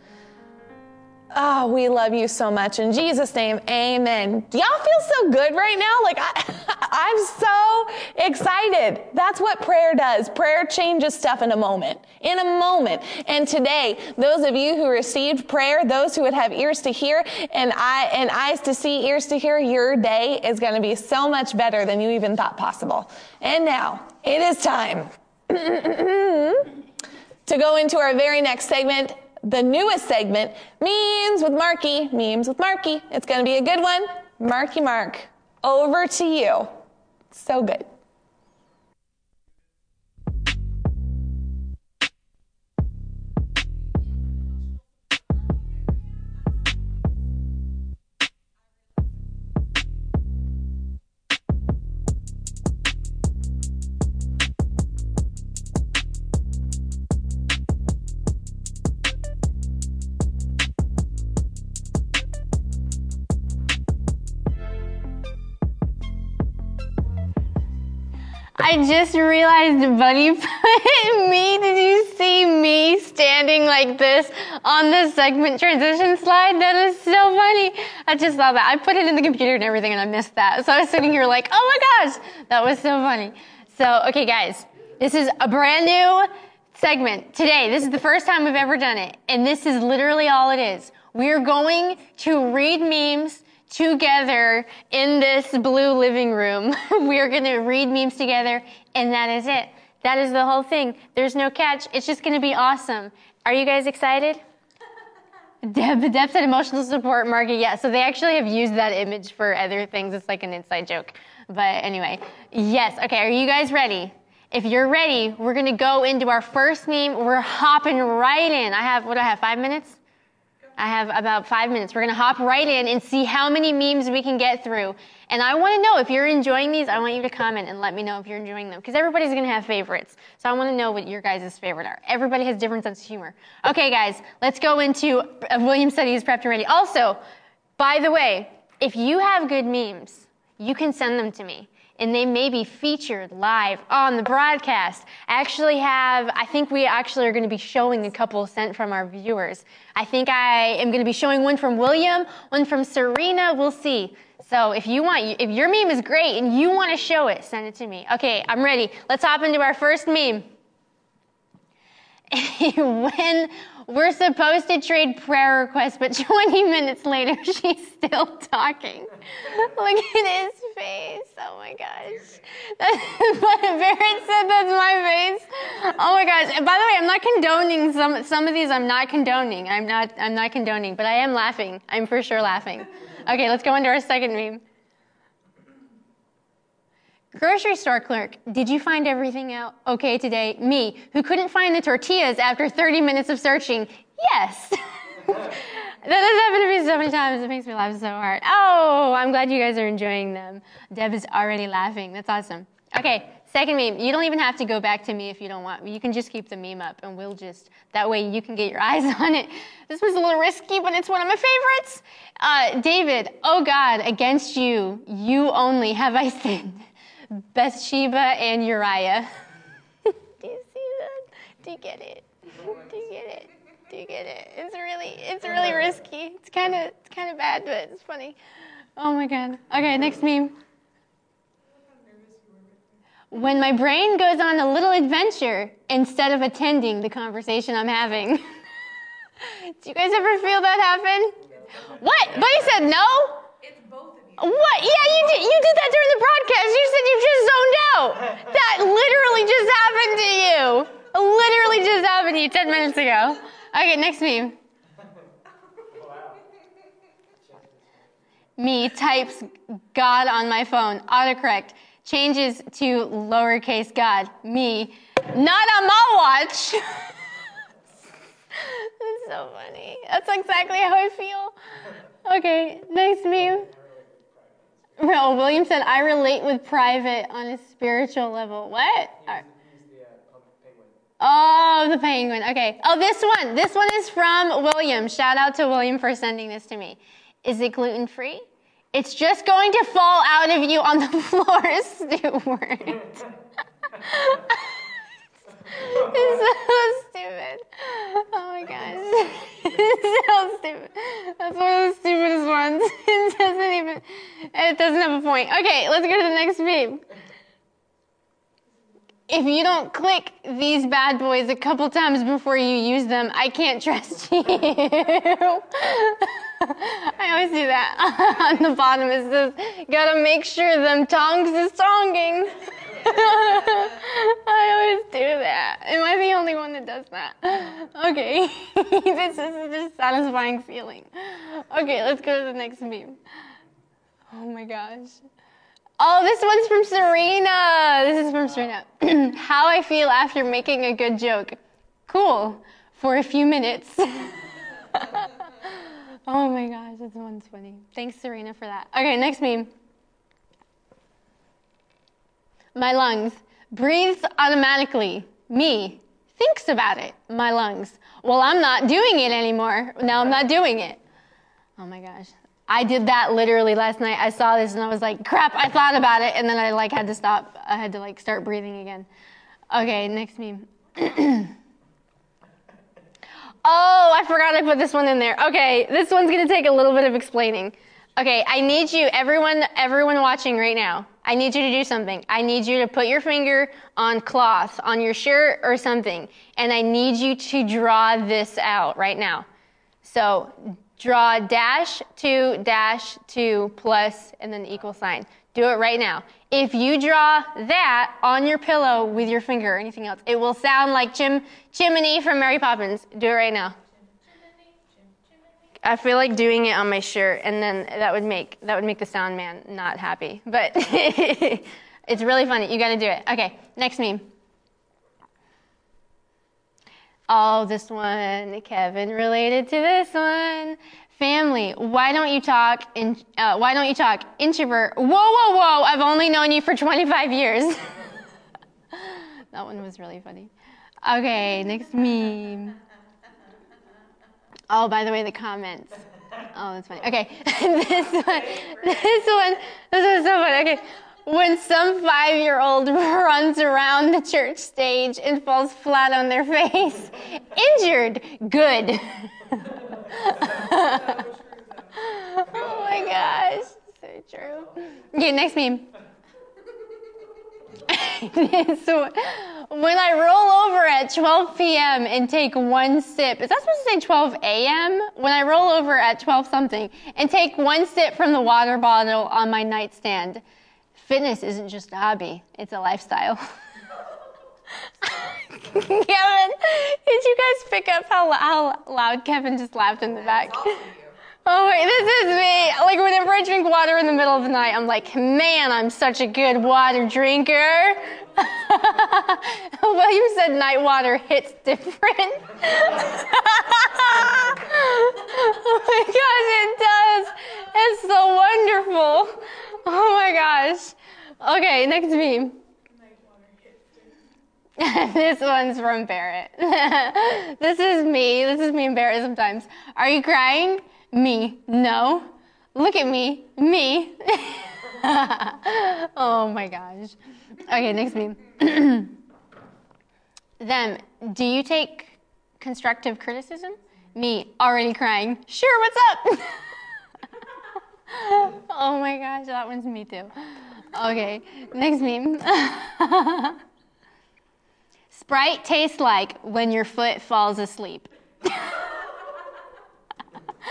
Oh, we love you so much. In Jesus' name, amen. Y'all feel so good right now? Like, I, am so excited. That's what prayer does. Prayer changes stuff in a moment. In a moment. And today, those of you who received prayer, those who would have ears to hear and, eye, and eyes to see, ears to hear, your day is going to be so much better than you even thought possible. And now, it is time to go into our very next segment the newest segment, Memes with Marky. Memes with Marky. It's going to be a good one. Marky Mark. over to you. So good. I just realized Bunny put me. Did you see me standing like this on the segment transition slide? That is so funny. I just saw that. I put it in the computer and everything and I missed that. So I was sitting here like, oh my gosh, that was so funny. So, okay guys, this is a brand new segment today. This is the first time we've ever done it. And this is literally all it is. We're going to read memes together in this blue living room. we are going to read memes together, and that is it. That is the whole thing. There's no catch. It's just going to be awesome. Are you guys excited? Deb, Deb said emotional support market. Yeah, so they actually have used that image for other things. It's like an inside joke. But anyway, yes. Okay, are you guys ready? If you're ready, we're going to go into our first meme. We're hopping right in. I have, what do I have, five minutes? I have about five minutes. We're going to hop right in and see how many memes we can get through. And I want to know if you're enjoying these. I want you to comment and let me know if you're enjoying them because everybody's going to have favorites. So I want to know what your guys' favorite are. Everybody has different sense of humor. Okay, guys, let's go into uh, William said he's prepped and ready. Also, by the way, if you have good memes, you can send them to me and they may be featured live on the broadcast. I actually have, I think we actually are going to be showing a couple sent from our viewers. I think I am going to be showing one from William, one from Serena. We'll see. So if you want, if your meme is great and you want to show it, send it to me. Okay, I'm ready. Let's hop into our first meme. when we're supposed to trade prayer requests, but 20 minutes later, she's still talking. Look at his face. Oh my gosh. Barrett said that's my face. Oh my gosh. And by the way, I'm not condoning some, some of these. I'm not condoning. I'm not, I'm not condoning, but I am laughing. I'm for sure laughing. Okay, let's go into our second meme. Grocery store clerk, did you find everything out okay today? Me, who couldn't find the tortillas after 30 minutes of searching. Yes. that has happened to me so many times. It makes me laugh so hard. Oh, I'm glad you guys are enjoying them. Deb is already laughing. That's awesome. Okay, second meme. You don't even have to go back to me if you don't want. You can just keep the meme up and we'll just, that way you can get your eyes on it. This was a little risky, but it's one of my favorites. Uh, David, oh God, against you, you only have I sinned. Bathsheba and Uriah. Do you see that? Do you get it? Do you get it? Do you get it? It's really, it's really risky. It's kind of, it's kind of bad, but it's funny. Oh my god. Okay, next meme. When my brain goes on a little adventure instead of attending the conversation I'm having. Do you guys ever feel that happen? What? Buddy said no? It's both of you. What? Yeah, you did. You did that during the broadcast. You said you just zoned out. That literally just happened to you. Literally just happened to you ten minutes ago. Okay, next meme. Me types God on my phone. Autocorrect changes to lowercase God. Me, not on my watch. That's so funny. That's exactly how I feel. Okay, next meme. Well, William said, I relate with private on a spiritual level. What? Are- Oh, the penguin. Okay. Oh, this one. This one is from William. Shout out to William for sending this to me. Is it gluten free? It's just going to fall out of you on the floor, Stuart. it's so stupid. Oh my gosh. it's so stupid. That's one of the stupidest ones. It doesn't even, it doesn't have a point. Okay, let's go to the next meme. If you don't click these bad boys a couple times before you use them, I can't trust you. I always do that. On the bottom it says, gotta make sure them tongs is tonging. I always do that. Am I the only one that does that? Okay. this is a satisfying feeling. Okay, let's go to the next meme. Oh my gosh. Oh, this one's from Serena. This is from Serena. How I feel after making a good joke. Cool. For a few minutes. oh my gosh, this one's funny. Thanks, Serena, for that. Okay, next meme. My lungs. Breathes automatically. Me. Thinks about it. My lungs. Well, I'm not doing it anymore. Now I'm not doing it. Oh my gosh. I did that literally last night. I saw this and I was like, crap, I thought about it. And then I like had to stop. I had to like start breathing again. Okay, next meme. oh, I forgot I put this one in there. Okay, this one's gonna take a little bit of explaining. Okay, I need you, everyone, everyone watching right now. I need you to do something. I need you to put your finger on cloth, on your shirt or something, and I need you to draw this out right now. So draw dash two dash two plus and then equal sign. Do it right now. If you draw that on your pillow with your finger or anything else, it will sound like Chim Chimney from Mary Poppins. Do it right now. I feel like doing it on my shirt, and then that would make that would make the sound man not happy. But it's really funny. You got to do it. Okay, next meme. Oh, this one, Kevin related to this one. Family, why don't you talk? In, uh, why don't you talk? Introvert. Whoa, whoa, whoa! I've only known you for 25 years. that one was really funny. Okay, next meme. Oh, by the way, the comments. Oh, that's funny. Okay, this one, this one, this one's so funny. Okay, when some five-year-old runs around the church stage and falls flat on their face, injured, good. oh my gosh, so true. Okay, next meme. so when I roll over at 12 p.m. and take one sip, is that supposed to say 12 a.m.? When I roll over at 12 something and take one sip from the water bottle on my nightstand, fitness isn't just a hobby, it's a lifestyle. Kevin, did you guys pick up how, how loud Kevin just laughed in the back? Oh wait, this is me. Like whenever I drink water in the middle of the night, I'm like, man, I'm such a good water drinker. well, you said night water hits different. oh my gosh, it does. It's so wonderful. Oh my gosh. Okay, next meme. this one's from Barrett. this is me. This is me and Barrett sometimes. Are you crying? Me. No. Look at me. Me. oh my gosh. Okay, next meme. Them. Do you take constructive criticism? Me. Already crying. Sure, what's up? oh my gosh, that one's me too. Okay, next meme. Sprite tastes like when your foot falls asleep.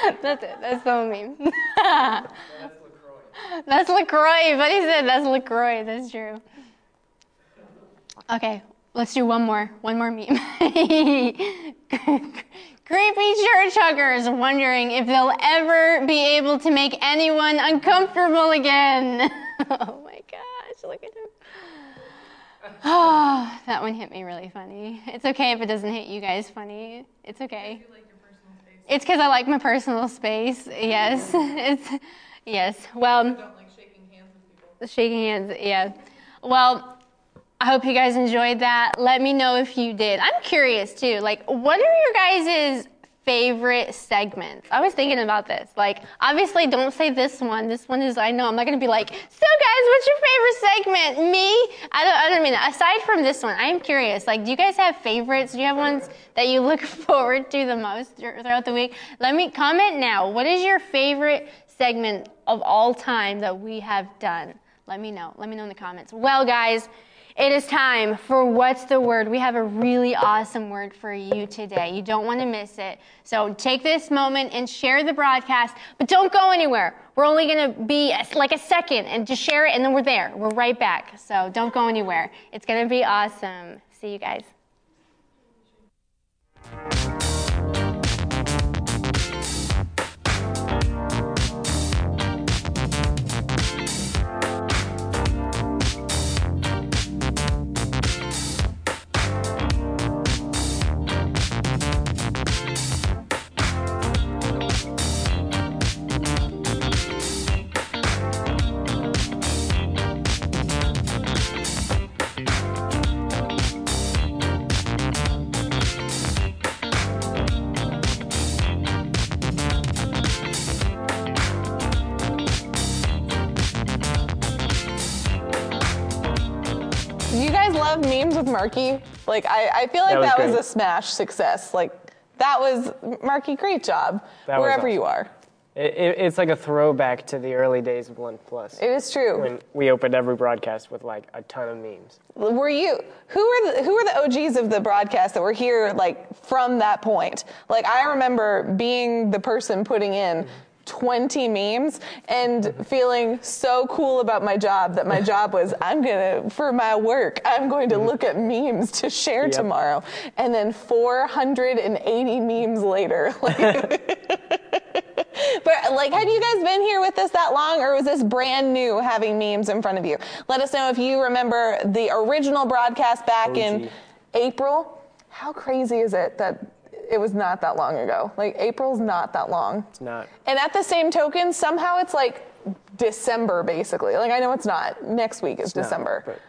that's it. That's so meme. that's LaCroix. That's LaCroix. Buddy said that's LaCroix. That's true. Okay, let's do one more. One more meme. Creepy church huggers wondering if they'll ever be able to make anyone uncomfortable again. oh my gosh, look at him. Oh, that one hit me really funny. It's okay if it doesn't hit you guys funny. It's okay. It's because I like my personal space. Yes, it's yes. Well, don't like shaking hands with people. shaking hands. Yeah. Well, I hope you guys enjoyed that. Let me know if you did. I'm curious too. Like, what are your guys' favorite segments? I was thinking about this. Like, obviously, don't say this one. This one is, I know, I'm not to be like, so guys, what's your favorite segment? Me? I don't, I don't mean, aside from this one, I am curious. Like, do you guys have favorites? Do you have ones that you look forward to the most throughout the week? Let me comment now. What is your favorite segment of all time that we have done? Let me know. Let me know in the comments. Well, guys, it is time for What's the Word? We have a really awesome word for you today. You don't want to miss it. So take this moment and share the broadcast, but don't go anywhere. We're only going to be like a second and just share it, and then we're there. We're right back. So don't go anywhere. It's going to be awesome. See you guys. Marky? Like, I, I feel like That was that was, a smash success. Like, that was Marky. Great job, That wherever awesome. you are. It, it, it's like a throwback to the early days of Blunt Plus. It is true. when we opened every broadcast with like a ton of memes. Were you who are the, who are the OGs of the broadcast that were here like from that point? Like I remember being the person putting in 20 memes and feeling so cool about my job that my job was I'm going to for my work I'm going to look at memes to share Yep. tomorrow and then 480 memes later like But like, have you guys been here with us that long, or was this brand new having memes in front of you? Let us know if you remember the original broadcast back in April. How crazy is it that it was not that long ago? Like April's not that long. It's not. And at the same token, somehow it's like December basically. Like I know it's not. Next week is It's not, December. but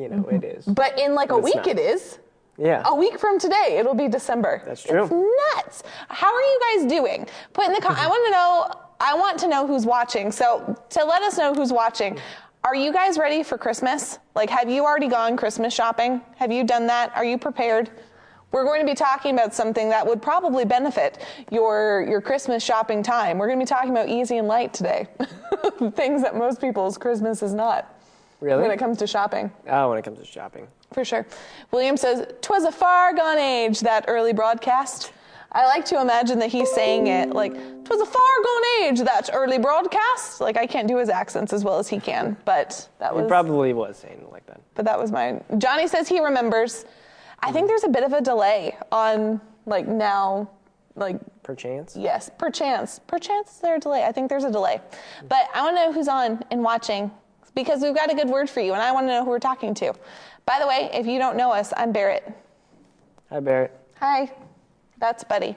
you know it is. But in like a But it's week not. it is. yeah. A week from today, it'll be December. That's true. It's nuts. How are you guys doing? Put in the com- I want to know. I want to know who's watching. So to let us know who's watching, are you guys ready for Christmas? Like, have you already gone Christmas shopping? Have you done that? Are you prepared? We're going to be talking about something that would probably benefit your your Christmas shopping time. We're going to be talking about easy and light today. Things that most people's Christmas is not Really? when it comes to shopping. oh, when it comes to shopping. For sure. William says, "Twas a far gone age that early broadcast." I like to imagine that he's saying it like, "Twas a far gone age that early broadcast." Like I can't do his accents as well as he can, but that He was. probably was saying it like that. But that was my. Johnny says he remembers. I think there's a bit of a delay on like now, like Perchance. yes, perchance, perchance is there a delay? I think there's a delay, but I want to know who's on and watching because we've got a good word for you, and I want to know who we're talking to. By the way, if you don't know us, I'm Barrett. Hi, Barrett. Hi, that's Buddy.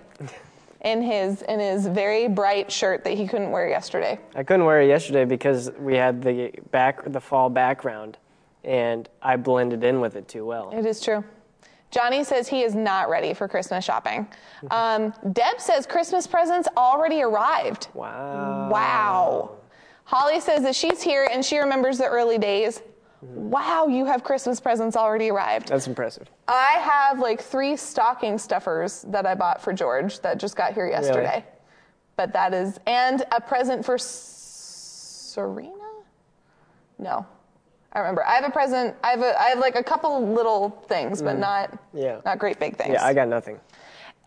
In his in his very bright shirt that he couldn't wear yesterday. I couldn't wear it yesterday because we had the back the fall background, and I blended in with it too well. It is true. Johnny says he is not ready for Christmas shopping. Um, Deb says Christmas presents already arrived. Wow. Wow. Holly says that she's here and she remembers the early days. Wow, you have Christmas presents already arrived. That's impressive. I have like three stocking stuffers that I bought for George that just got here yesterday. But that is, and a present for S- Serena? No. I remember. I have a present. I have a, I have like a couple little things, but mm. not Yeah. not great big things. Yeah, I got nothing.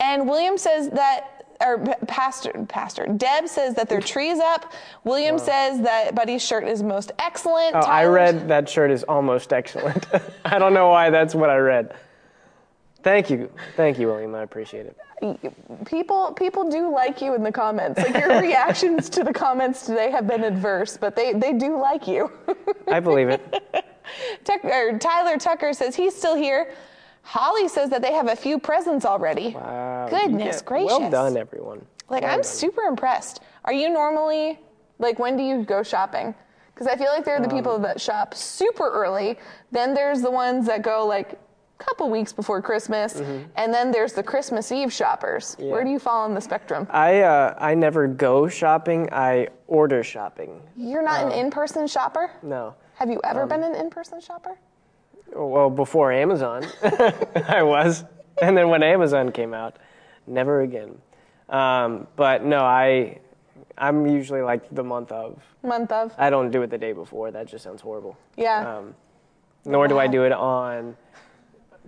And William says that, or Pastor, Pastor, Deb says that their tree's up. William says that Buddy's shirt is most excellent. Oh, I read that shirt is almost excellent. I don't know why that's what I read. Thank you. Thank you, William. I appreciate it. People, people do like you in the comments. Like your reactions to the comments today have been adverse, but they, they do like you. I believe it. Tuck, or Tyler Tucker says he's still here. Holly says that they have a few presents already. Wow. Goodness get- gracious. Well done, everyone. Like Well I'm done. super impressed. Are you normally like when do you go shopping? Because I feel like there are the people Um, that shop super early. Then there's the ones that go like couple weeks before Christmas, and then there's the Christmas Eve shoppers. Where Mm-hmm. Do you fall on the spectrum? I uh, I never go shopping. I order shopping. You're not an in-person shopper. No. Have you Um, ever been an in-person shopper? Well, before Amazon, I was, and then when Amazon came out, never again. Um, but no, I I'm usually like the month of. Month of. I don't do it the day before. That just sounds horrible. Yeah. Um, nor do I do it on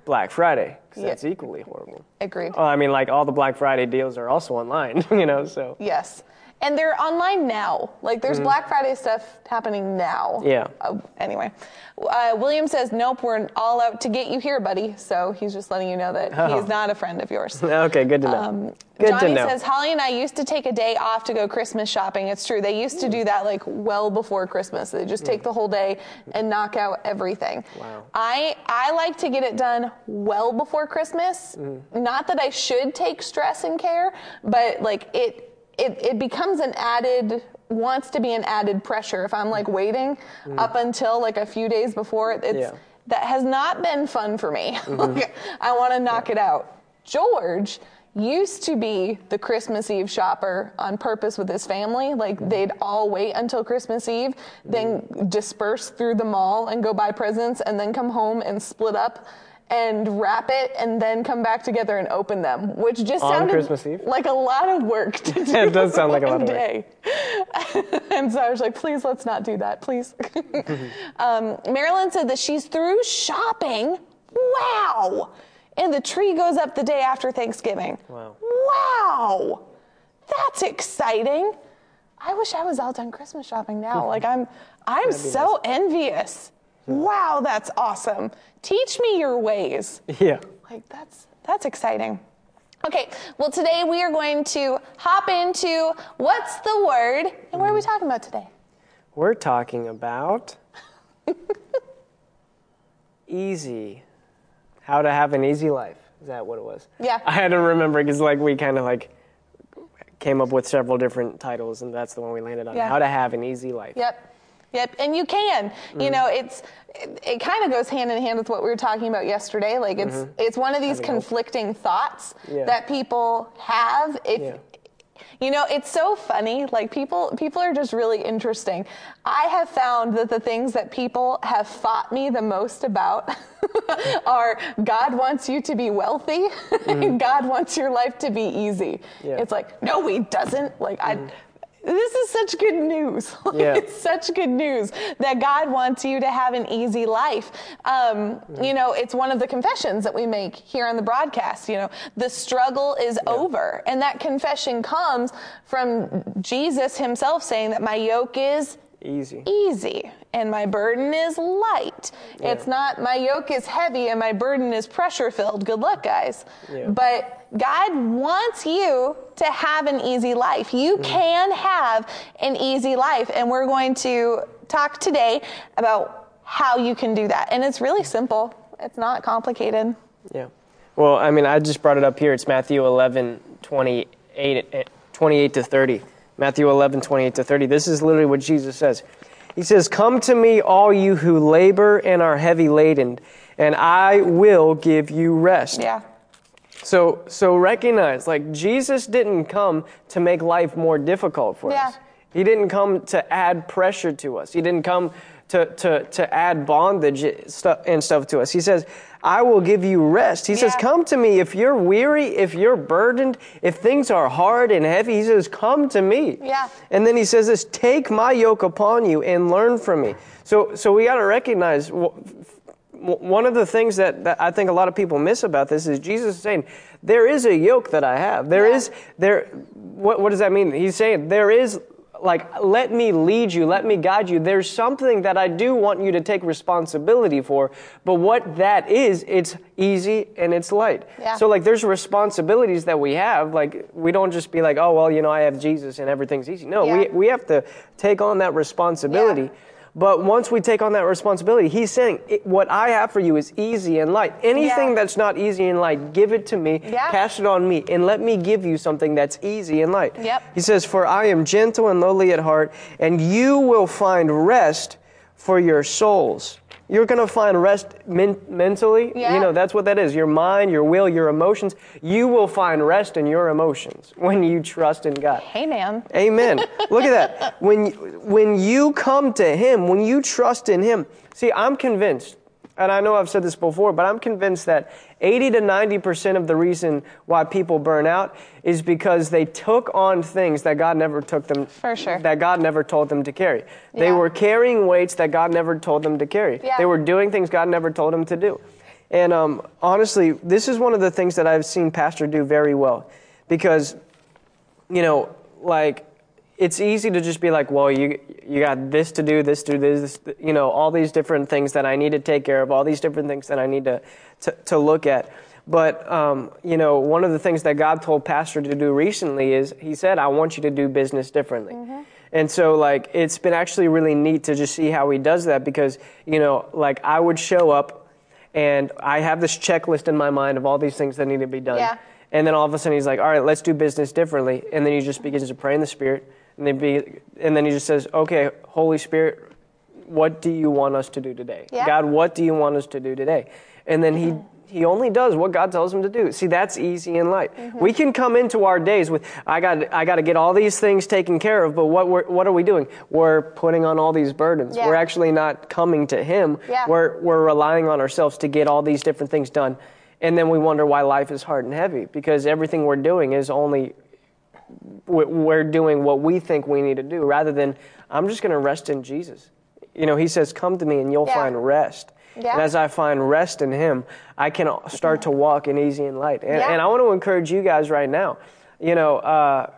Black Friday. 'cause Yeah. That's equally horrible. Agreed. Well, I mean, like all the Black Friday deals are also online, you know. So Yes. And they're online now. Like there's Black Friday stuff happening now. Yeah. Uh, anyway, uh, William says, "Nope, we're all out to get you here, buddy." So he's just letting you know that Oh. he's not a friend of yours. okay, good to know. good Johnny to know. says Holly and I used to take a day off to go Christmas shopping. It's true. They used to do that like well before Christmas. They just take the whole day and knock out everything. Wow. I I like to get it done well before Christmas. Not that I should take stress and care, but like it it it becomes an added wants to be an added pressure if I'm like waiting mm. up until like a few days before. It's Yeah. that has not been fun for me. Mm-hmm. Like, I want to knock it out. George used to be the Christmas Eve shopper on purpose with his family. Like mm. they'd all wait until Christmas Eve, then mm. disperse through the mall and go buy presents, and then come home and split up and wrap it and then come back together and open them, which just On sounded Christmas Eve? like a lot of work to do. It does sound like a lot of work. and so I was like, please let's not do that, please. um, Marilyn said that she's through shopping. Wow. And the tree goes up the day after Thanksgiving. Wow. Wow. That's exciting. I wish I was all done Christmas shopping now. like I'm I'm so envious. Wow, that's awesome. Teach me your ways. Yeah. Like that's that's exciting. Okay, well today we are going to hop into what's the word and what are we mm. talking about today? We're talking about easy. How to have an easy life. Is that what it was? Yeah. I had to remember because like we kind of like came up with several different titles and that's the one we landed on. Yeah. How to have an easy life. Yep. Yep, and you can. You know, it's it, it kind of goes hand in hand with what we were talking about yesterday. Like it's it's one of these conflicting thoughts Yeah. that people have if Yeah. You know, it's so funny. Like people people are just really interesting. I have found that the things that people have fought me the most about are God wants you to be wealthy, and God wants your life to be easy. Yeah. It's like, no, he doesn't. Like I this is such good news. Like, Yeah. It's such good news that God wants you to have an easy life. Um, You know, it's one of the confessions that we make here on the broadcast. You know, the struggle is over. And that confession comes from Jesus himself saying that my yoke is Easy. easy and my burden is light. It's not my yoke is heavy and my burden is pressure filled. Good luck, guys. Yeah. But God wants you to have an easy life. You Mm. can have an easy life. And we're going to talk today about how you can do that. And it's really simple, it's not complicated. Yeah. Well, I mean, I just brought it up here. It's Matthew 11, 28, eh, 28 to 30. Matthew 11, 28 to 30. This is literally what Jesus says. He says, Come to me, all you who labor and are heavy laden, and I will give you rest. Yeah. So, so recognize, like, Jesus didn't come to make life more difficult for Yeah. us. He didn't come to add pressure to us. He didn't come to, to, to add bondage stuff and stuff to us. He says, I will give you rest. He says, Come to me if you're weary, if you're burdened, if things are hard and heavy. He says, Come to me. Yeah. And then he says this, Take my yoke upon you and learn from me. So, so we got to recognize one of the things that, that I think a lot of people miss about this is Jesus is saying, there is a yoke that I have. There Yeah. is there what what does that mean? He's saying there is like let me lead you, let me guide you. There's something that I do want you to take responsibility for, but what that is, it's easy and it's light. Yeah. So like there's responsibilities that we have. Like we don't just be like, oh well, you know, I have Jesus and everything's easy. No, Yeah. we we have to take on that responsibility. Yeah. But once we take on that responsibility, he's saying, What I have for you is easy and light. Anything Yeah. that's not easy and light, give it to me, Yeah. cast it on me, and let me give you something that's easy and light. Yep. He says, For I am gentle and lowly at heart, and you will find rest for your souls. You're going to find rest men- mentally. Yeah. You know, that's what that is. Your mind, your will, your emotions. You will find rest in your emotions when you trust in God. Hey, man. Amen. Look at that. When, when you come to Him, when you trust in Him, see, I'm convinced, and I know I've said this before, but I'm convinced that 80 to 90% of the reason why people burn out is because they took on things that God never took them, For sure. that God never told them to carry. Yeah. They were carrying weights that God never told them to carry. Yeah. They were doing things God never told them to do. And um, honestly, this is one of the things that I've seen Pastor do very well because you know, like it's easy to just be like, well, you you got this to do, this to do, this, this, you know, all these different things that I need to take care of, all these different things that I need to to, to look at. But um, you know, one of the things that God told Pastor to do recently is He said, "I want you to do business differently." And so, like, it's been actually really neat to just see how He does that because you know, like, I would show up, and I have this checklist in my mind of all these things that need to be done. Yeah. And then all of a sudden he's like, all right, let's do business differently. And then he just begins to pray in the Spirit. And then, be, and then he just says, okay, Holy Spirit, what do you want us to do today? Yeah. God, what do you want us to do today? And then he he only does what God tells him to do. See, that's easy in life. Mm-hmm. We can come into our days with I got I got to get all these things taken care of, but what we're, what are we doing? We're putting on all these burdens. Yeah. We're actually not coming to him. Yeah. We're we're relying on ourselves to get all these different things done. And then we wonder why life is hard and heavy because everything we're doing is only we're doing what we think we need to do rather than I'm just going to rest in Jesus. You know, he says, Come to me and you'll Yeah. find rest. Yeah. And as I find rest in him, I can start to walk in easy and light. And, Yeah. and I want to encourage you guys right now. You know, uh,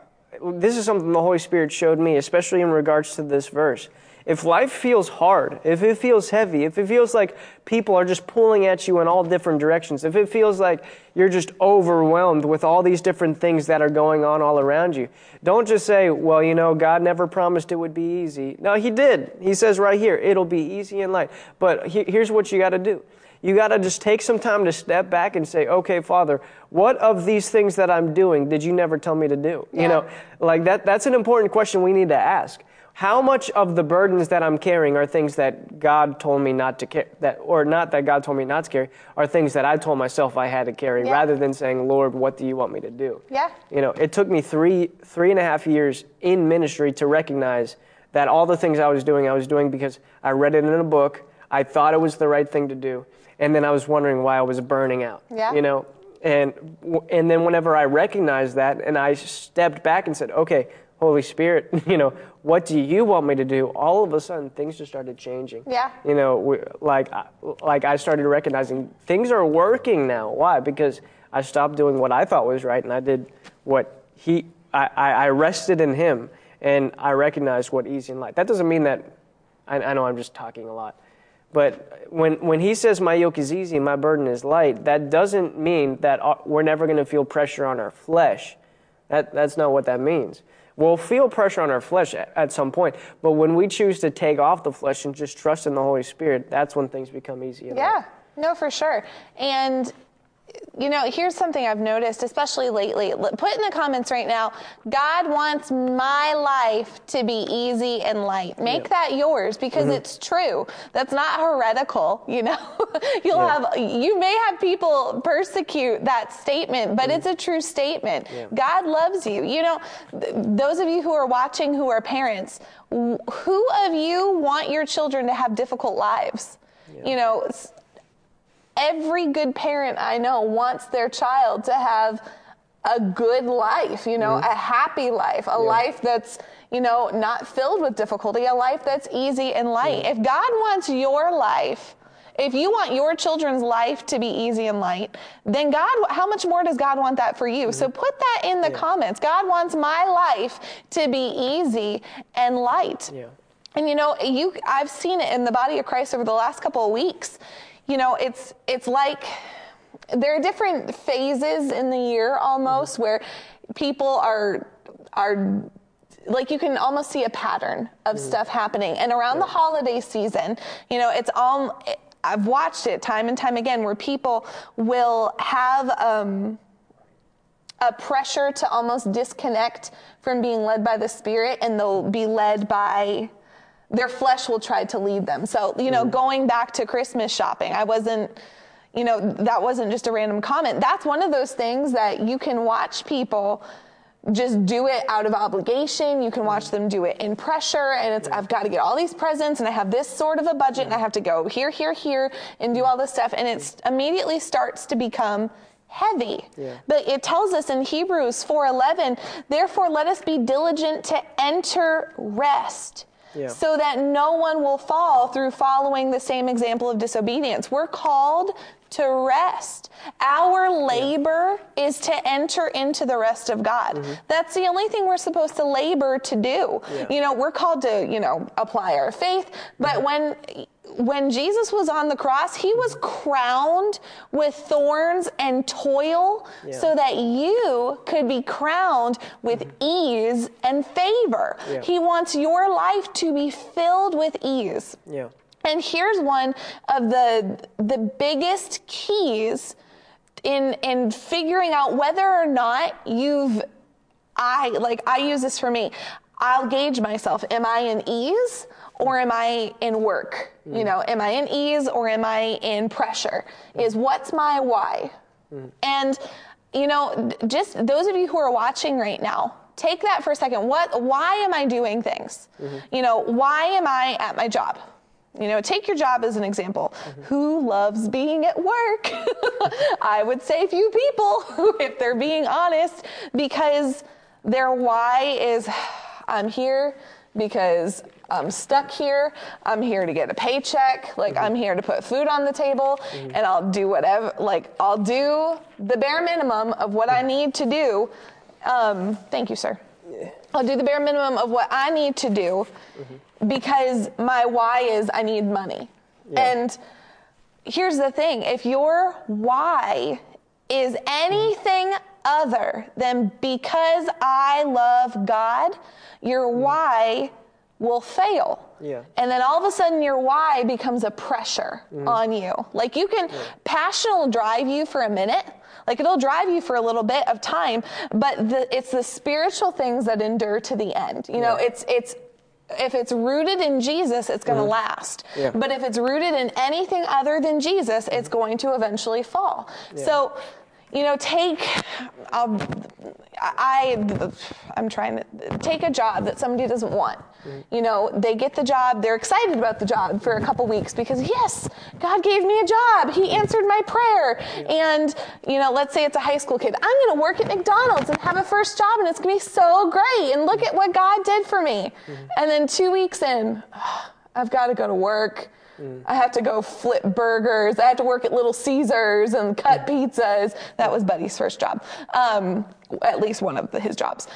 this is something the Holy Spirit showed me, especially in regards to this verse. If life feels hard, if it feels heavy, if it feels like people are just pulling at you in all different directions, if it feels like you're just overwhelmed with all these different things that are going on all around you, don't just say, well, you know, God never promised it would be easy. No, He did. He says right here, it'll be easy and light. But he- here's what you got to do. You got to just take some time to step back and say, okay, Father, what of these things that I'm doing did you never tell me to do? Yeah. You know, like that, that's an important question we need to ask. How much of the burdens that I'm carrying are things that God told me not to carry, that, or not that God told me not to carry, are things that I told myself I had to carry, Yeah. rather than saying, Lord, what do you want me to do? Yeah. You know, it took me three, three and a half years in ministry to recognize that all the things I was doing, I was doing because I read it in a book, I thought it was the right thing to do, and then I was wondering why I was burning out. Yeah. You know, and and then whenever I recognized that and I stepped back and said, "Okay, Holy Spirit, you know, what do you want me to do?" All of a sudden, things just started changing. Yeah. You know, we, like I- like I started recognizing things are working now. Why? Because I stopped doing what I thought was right and I did what he. I, I, I rested in him and I recognized what easy and light. That doesn't mean that. I, I know I'm just talking a lot. But when, when he says my yoke is easy and my burden is light, that doesn't mean that uh, we're never going to feel pressure on our flesh. That, that's not what that means. We'll feel pressure on our flesh at, at some point, but when we choose to take off the flesh and just trust in the Holy Spirit, that's when things become light. Yeah, no, for sure. And you know, here's something I've noticed, especially lately. Put in the comments right now. God wants my life to be easy and light. Make Yeah. that yours because Mm-hmm. it's true. That's not heretical. You know, you'll Yeah. have you may have people persecute that statement, but it's a true statement. Mm-hmm. Yeah. God loves you. You know, th- those of you who are watching who are parents, wh- who of you want your children to have difficult lives? You know, every good parent I know wants their child to have a good life, you know, Mm-hmm. a happy life, a life that's, you know, not filled with difficulty, a life that's easy and light. If God wants your life, if you want your children's life to be easy and light, then God, how much more does God want that for you? So Mm-hmm. put that in the comments. God wants my life to be easy and light. Yeah. And you know, you I've seen it in the body of Christ over the last couple of weeks. You know, it's it's like there are different phases in the year almost where people are are like you can almost see a pattern of stuff happening. And around the holiday season, you know, it's all I've watched it time and time again where people will have um a pressure to almost disconnect from being led by the spirit and they'll be led by their flesh will try to lead them so you know mm. going back to christmas shopping i wasn't you know that wasn't just a random comment that's one of those things that you can watch people just do it out of obligation. You can watch mm. them do it in pressure, and it's I've got to get all these presents, and I have this sort of a budget, and I have to go here, here, here, and do mm. all this stuff, and it immediately starts to become heavy. Yeah. But it tells us in Hebrews 4:11, therefore let us be diligent to enter rest. So that no one will fall through following the same example of disobedience. We're called to rest. Our labor is to enter into the rest of God. That's the only thing we're supposed to labor to do. Mm-hmm. Yeah. You know, we're called to, you know, apply our faith, but when when Jesus was on the cross, he was crowned with thorns and toil Yeah. so that you could be crowned with ease and favor. Mm-hmm. Yeah. He wants your life to be filled with ease. Yeah. And here's one of the the biggest keys in in figuring out whether or not you've I like I use this for me. I'll gauge myself. Am I in ease or am I in work? You know, am I in ease or am I in pressure? Is what's my why? And you know, just those of you who are watching right now, take that for a second. What why am I doing things? You know, why am I at my job? You know, take your job as an example. Mm-hmm. Who loves being at work? I would say few people, if they're being honest, because their why is I'm here because I'm stuck here. I'm here to get a paycheck. Like, mm-hmm. I'm here to put food on the table, mm-hmm. and I'll do whatever, like, I'll do the bare minimum of what I need to do. Um, thank you, sir. I'll do the bare minimum of what I need to do because my why is I need money. And here's the thing if your why is anything other than because I love God, your mm. why will fail. Yeah. And then all of a sudden, your why becomes a pressure mm. on you. Like you can, passion will drive you for a minute. Like it'll drive you for a little bit of time, but the, it's the spiritual things that endure to the end. You know, Yeah. it's it's if it's rooted in Jesus, it's going to mm-hmm. last. Yeah. But if it's rooted in anything other than Jesus, it's mm-hmm. going to eventually fall. So, you know, take I'll, I I'm trying to take a job that somebody doesn't want. You know, they get the job, they're excited about the job for a couple weeks because yes, God gave me a job. He answered my prayer. And, you know, let's say it's a high school kid. I'm going to work at McDonald's and have a first job and it's going to be so great and look at what God did for me. And then 2 weeks in, I've got to go to work. Mm. I have to go flip burgers. I have to work at Little Caesars and cut mm. pizzas. That was Buddy's first job, um, at least one of the, his jobs.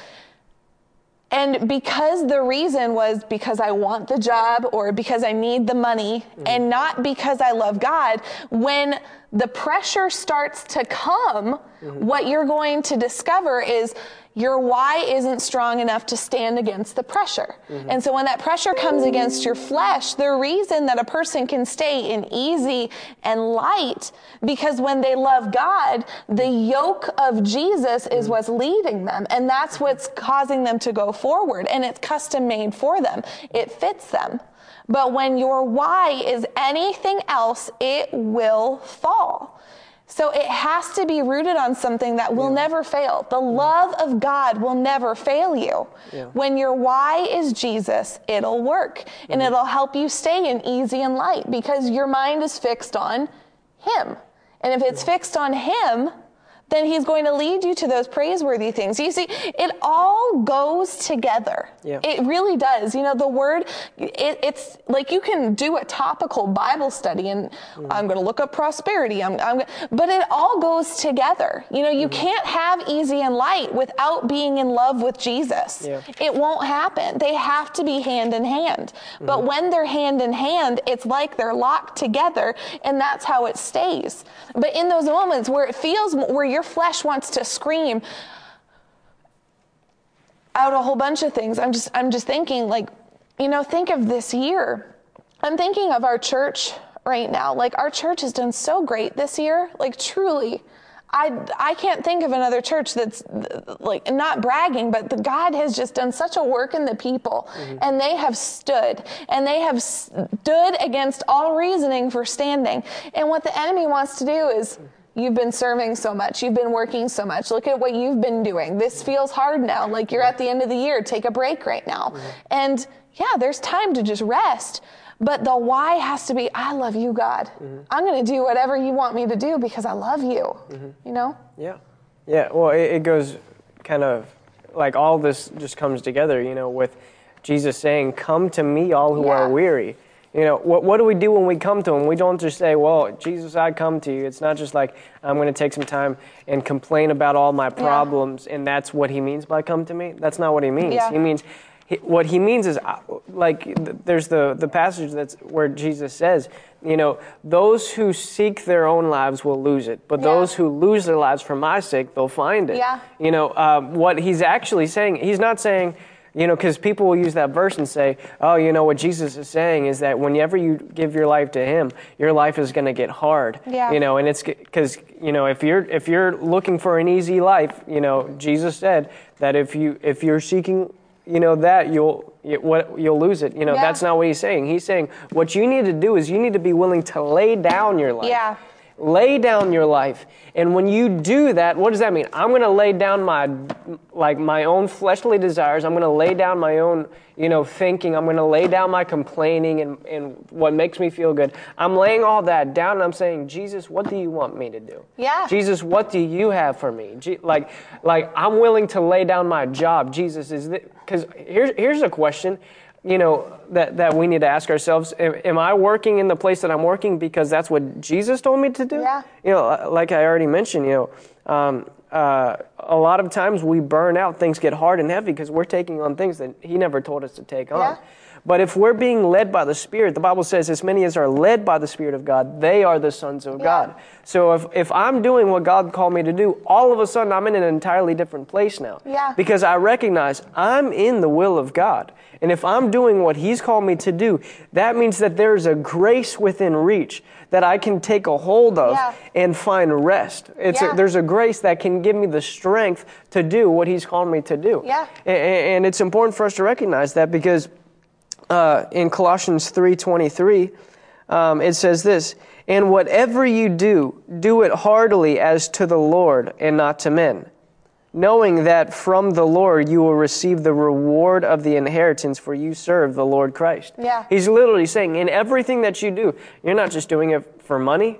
And because the reason was because I want the job or because I need the money mm. and not because I love God, when the pressure starts to come, mm-hmm. what you're going to discover is your why isn't strong enough to stand against the pressure. Mm-hmm. And so when that pressure comes against your flesh, the reason that a person can stay in easy and light, because when they love God, the yoke of Jesus is mm-hmm. what's leading them. And that's what's causing them to go forward. And it's custom made for them. It fits them. But when your why is anything else, it will fall. So it has to be rooted on something that will never fail. The mm. love of God will never fail you. When your why is Jesus, it'll work and mm-hmm. it'll help you stay in easy and light because your mind is fixed on Him. And if it's fixed on Him, then He's going to lead you to those praiseworthy things. You see, it all goes together. Yeah. It really does. You know, the word, it, it's like you can do a topical Bible study and mm. I'm going to look up prosperity. I'm, I'm, but it all goes together. You know, you mm-hmm. can't have easy and light without being in love with Jesus. Yeah. It won't happen. They have to be hand in hand. But mm-hmm. when they're hand in hand, it's like they're locked together and that's how it stays. But in those moments where it feels, where your flesh wants to scream, out a whole bunch of things. I'm just I'm just thinking like, you know, think of this year. I'm thinking of our church right now. Like our church has done so great this year. Like truly. I, I can't think of another church that's like not bragging, but the God has just done such a work in the people, mm-hmm. and they have stood and they have stood against all reasoning for standing. And what the enemy wants to do is You've been serving so much. You've been working so much. Look at what you've been doing. This feels hard now. Like you're at the end of the year. Take a break right now. Mm-hmm. And yeah, there's time to just rest. But the why has to be I love you, God. Mm-hmm. I'm going to do whatever you want me to do because I love you. Mm-hmm. You know? Yeah. Yeah. Well, it, it goes kind of like all this just comes together, you know, with Jesus saying, Come to me, all who Yeah. are weary. You know, what, what do we do when we come to Him? We don't just say, Well, Jesus, I come to you. It's not just like, I'm going to take some time and complain about all my problems, and that's what He means by come to me. That's not what He means. Yeah. He means, what He means is, uh, like, there's the, the passage that's where Jesus says, you know, those who seek their own lives will lose it, but Yeah. those who lose their lives for my sake, they'll find it. Yeah. You know, um, what he's actually saying, he's not saying, you know, because people will use that verse and say, oh, you know, what Jesus is saying is that whenever you give your life to him, your life is going to get hard. Yeah. You know, and it's because, you know, if you're, if you're looking for an easy life, you know, Jesus said that if you, if you're seeking, you know that you'll you, what you'll lose it. You know Yeah. that's not what he's saying. He's saying what you need to do is you need to be willing to lay down your life. Yeah. Lay down your life. And when you do that, what does that mean? I'm going to lay down my like my own fleshly desires. I'm going to lay down my own, you know, thinking. I'm going to lay down my complaining and, and what makes me feel good. I'm laying all that down and I'm saying, "Jesus, what do you want me to do?" Yeah. Jesus, what do you have for me? Je- like like I'm willing to lay down my job. Jesus, is cuz here's here's a question you know that, that we need to ask ourselves am, am i working in the place that i'm working because that's what jesus told me to do Yeah. you know like i already mentioned you know um, uh, a lot of times we burn out things get hard and heavy because we're taking on things that he never told us to take on Yeah. But if we're being led by the spirit the bible says as many as are led by the spirit of god they are the sons of Yeah. god so if, if i'm doing what god called me to do all of a sudden i'm in an entirely different place now Yeah. because I recognize I'm in the will of God. And if I'm doing what He's called me to do, that means that there's a grace within reach that I can take a hold of Yeah. and find rest. It's Yeah. a, there's a grace that can give me the strength to do what He's called me to do. Yeah. A- a- And, it's important for us to recognize that because uh, in Colossians 3:23, um, it says this: "And whatever you do, do it heartily as to the Lord and not to men." knowing that from the Lord you will receive the reward of the inheritance for you serve the Lord Christ. Yeah. He's literally saying, in everything that you do, you're not just doing it for money.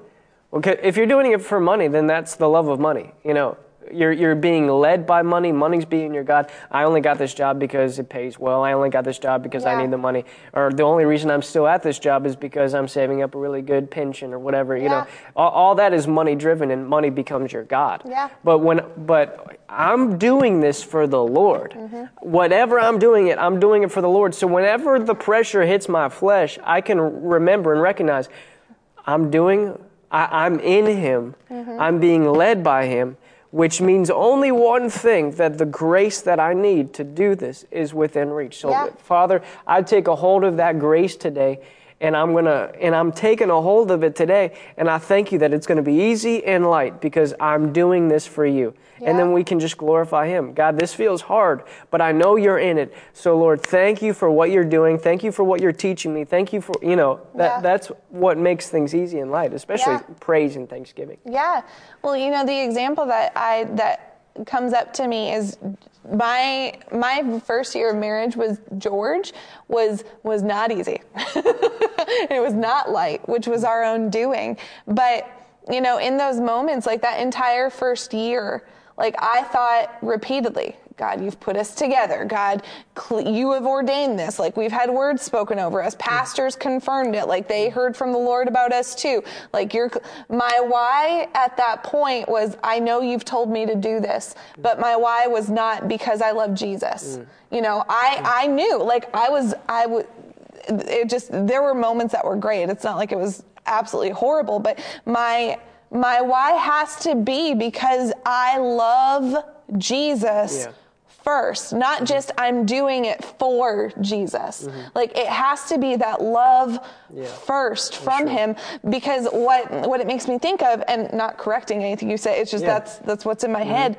Okay, if you're doing it for money, then that's the love of money. You know, you're, you're being led by money. Money's being your God. I only got this job because it pays well. I only got this job because I need the money. Or the only reason I'm still at this job is because I'm saving up a really good pension or whatever. You Yeah. know, all, all that is money driven, and money becomes your God. Yeah. But when but I'm doing this for the Lord. Mm-hmm. Whatever I'm doing it, I'm doing it for the Lord. So whenever the pressure hits my flesh, I can remember and recognize I'm doing I, I'm in him. Mm-hmm. I'm being led by him, which means only one thing that the grace that I need to do this is within reach. So Yeah. Father, I take a hold of that grace today and I'm to and I'm taking a hold of it today and I thank you that it's to be easy and light because I'm doing this for you. And then we can just glorify him. God, this feels hard, but I know you're in it. So Lord, thank you for what you're doing. Thank you for what you're teaching me. Thank you for, you know, that Yeah. that's what makes things easy and light, especially Yeah. praise and thanksgiving. Yeah. Well, you know, the example that I that comes up to me is my my first year of marriage was George was was not easy. it was not light, which was our own doing. But, you know, in those moments like that entire first year, like I thought repeatedly, God, you've put us together. God, you have ordained this. Like we've had words spoken over us. Pastors confirmed it. Like they heard from the Lord about us too. Like your, my why at that point was, I know you've told me to do this, but my why was not because I love Jesus. Mm. You know, I, mm. I knew, like I was, I would, it just, there were moments that were great. It's not like it was absolutely horrible, but my, my why has to be because I love Jesus Yeah. First, not just I'm doing it for Jesus. Like it has to be that love first from him because what what it makes me think of and not correcting anything you say, it's just Yeah. that's that's what's in my head.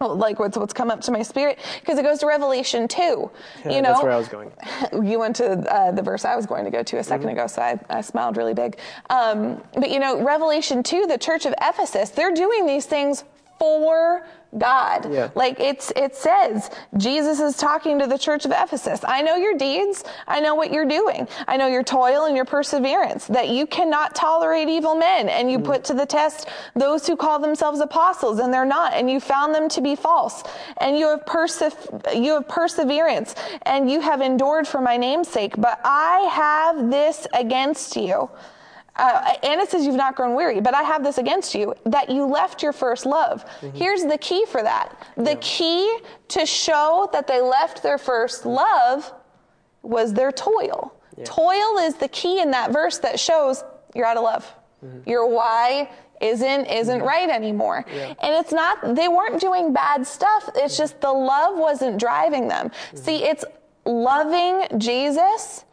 Oh, Like what's what's come up to my spirit because it goes to Revelation two. you know, That's where I was going. you went to uh, the verse I was going to go to a 2nd Mm-hmm. ago, so I, I smiled really big. Um, but you know, Revelation 2, the church of Ephesus, they're doing these things for God. Yeah. Like it's it says, Jesus is talking to the church of Ephesus. I know your deeds. I know what you're doing. I know your toil and your perseverance, that you cannot tolerate evil men, and you mm. put to the test those who call themselves apostles, and they're not, and you found them to be false. And you have perse- you have perseverance, and you have endured for my name's sake. But I have this against you. Uh, and it says you've not grown weary, but I have this against you that you left your first love. Mm-hmm. Here's the key for that. The key to show that they left their first love was their toil. Toil is the key in that verse that shows you're out of love. Mm-hmm. Your why isn't isn't mm-hmm. right anymore. And it's not they weren't doing bad stuff. It's just the love wasn't driving them. See, it's loving Jesus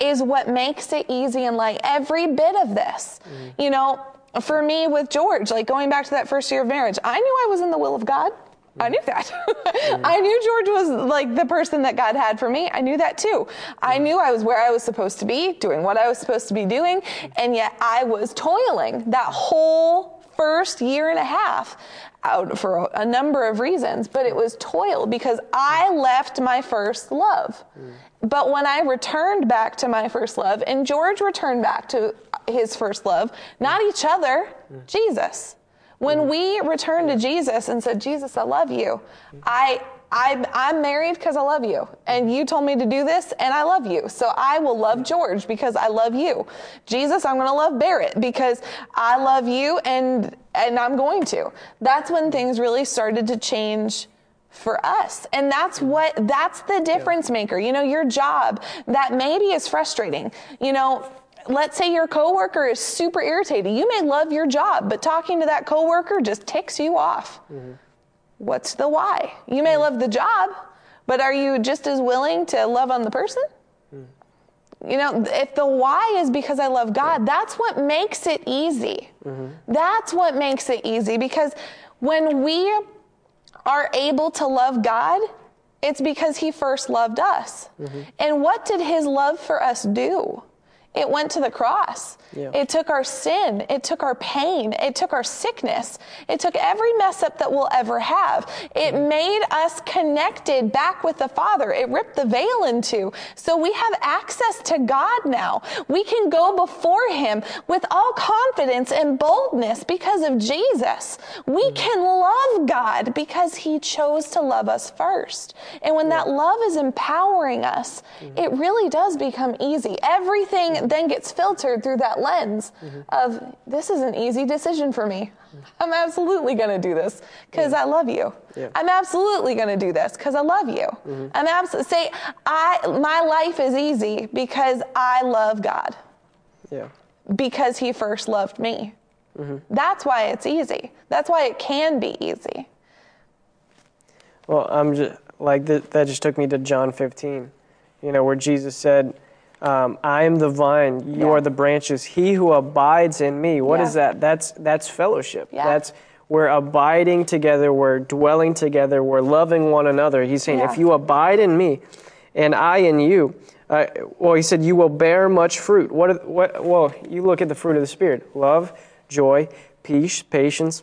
is what makes it easy and light. Every bit of this. Mm. You know, for me with George, like going back to that first year of marriage, I knew I was in the will of God. Mm. I knew that. Mm. I knew George was like the person that God had for me. I knew that too. I knew I was where I was supposed to be, doing what I was supposed to be doing, and yet I was toiling that whole first year and a half out for a number of reasons, but it was toil because I left my first love. But when I returned back to my first love, and George returned back to his first love, not each other, Jesus. When we returned to Jesus and said, Jesus, I love you, I, I, I'm married because I love you. And you told me to do this, and I love you. So I will love George because I love you. Jesus, I'm going to love Barrett because I love you, and, and I'm going to. That's when things really started to change for us. And that's what, that's the difference maker. You know, your job that maybe is frustrating. You know, let's say your coworker is super irritating. You may love your job, but talking to that coworker just ticks you off. Mm-hmm. What's the why? You may mm-hmm. love the job, but are you just as willing to love on the person? Mm-hmm. You know, if the why is because I love God, that's what makes it easy. Mm-hmm. That's what makes it easy because when we are able to love God, it's because He first loved us. Mm-hmm. And what did His love for us do? It went to the cross. Yeah. It took our sin. It took our pain. It took our sickness. It took every mess up that we'll ever have. It mm-hmm. made us connected back with the Father. It ripped the veil into. So we have access to God now. We can go before Him with all confidence and boldness because of Jesus. We mm-hmm. can love God because He chose to love us first. And when that love is empowering us, it really does become easy. Everything mm-hmm. then gets filtered through that lens mm-hmm. of this is an easy decision for me. I'm absolutely going to do this because yeah. I love you. Yeah. I'm absolutely going to do this because I love you. Mm-hmm. I'm absolutely say I my life is easy because I love God. Yeah. Because he first loved me. Mm-hmm. That's why it's easy. That's why it can be easy. Well, I'm just like that. That just took me to John 15, you know, where Jesus said, um, I am the vine, you yeah. are the branches. He who abides in me. What yeah. is that? That's that's fellowship. Yeah. That's we're abiding together, we're dwelling together, we're loving one another. He's saying, if you abide in me, and I in you. Uh, well, he said, you will bear much fruit. What, what? Well, you look at the fruit of the Spirit: love, joy, peace, patience,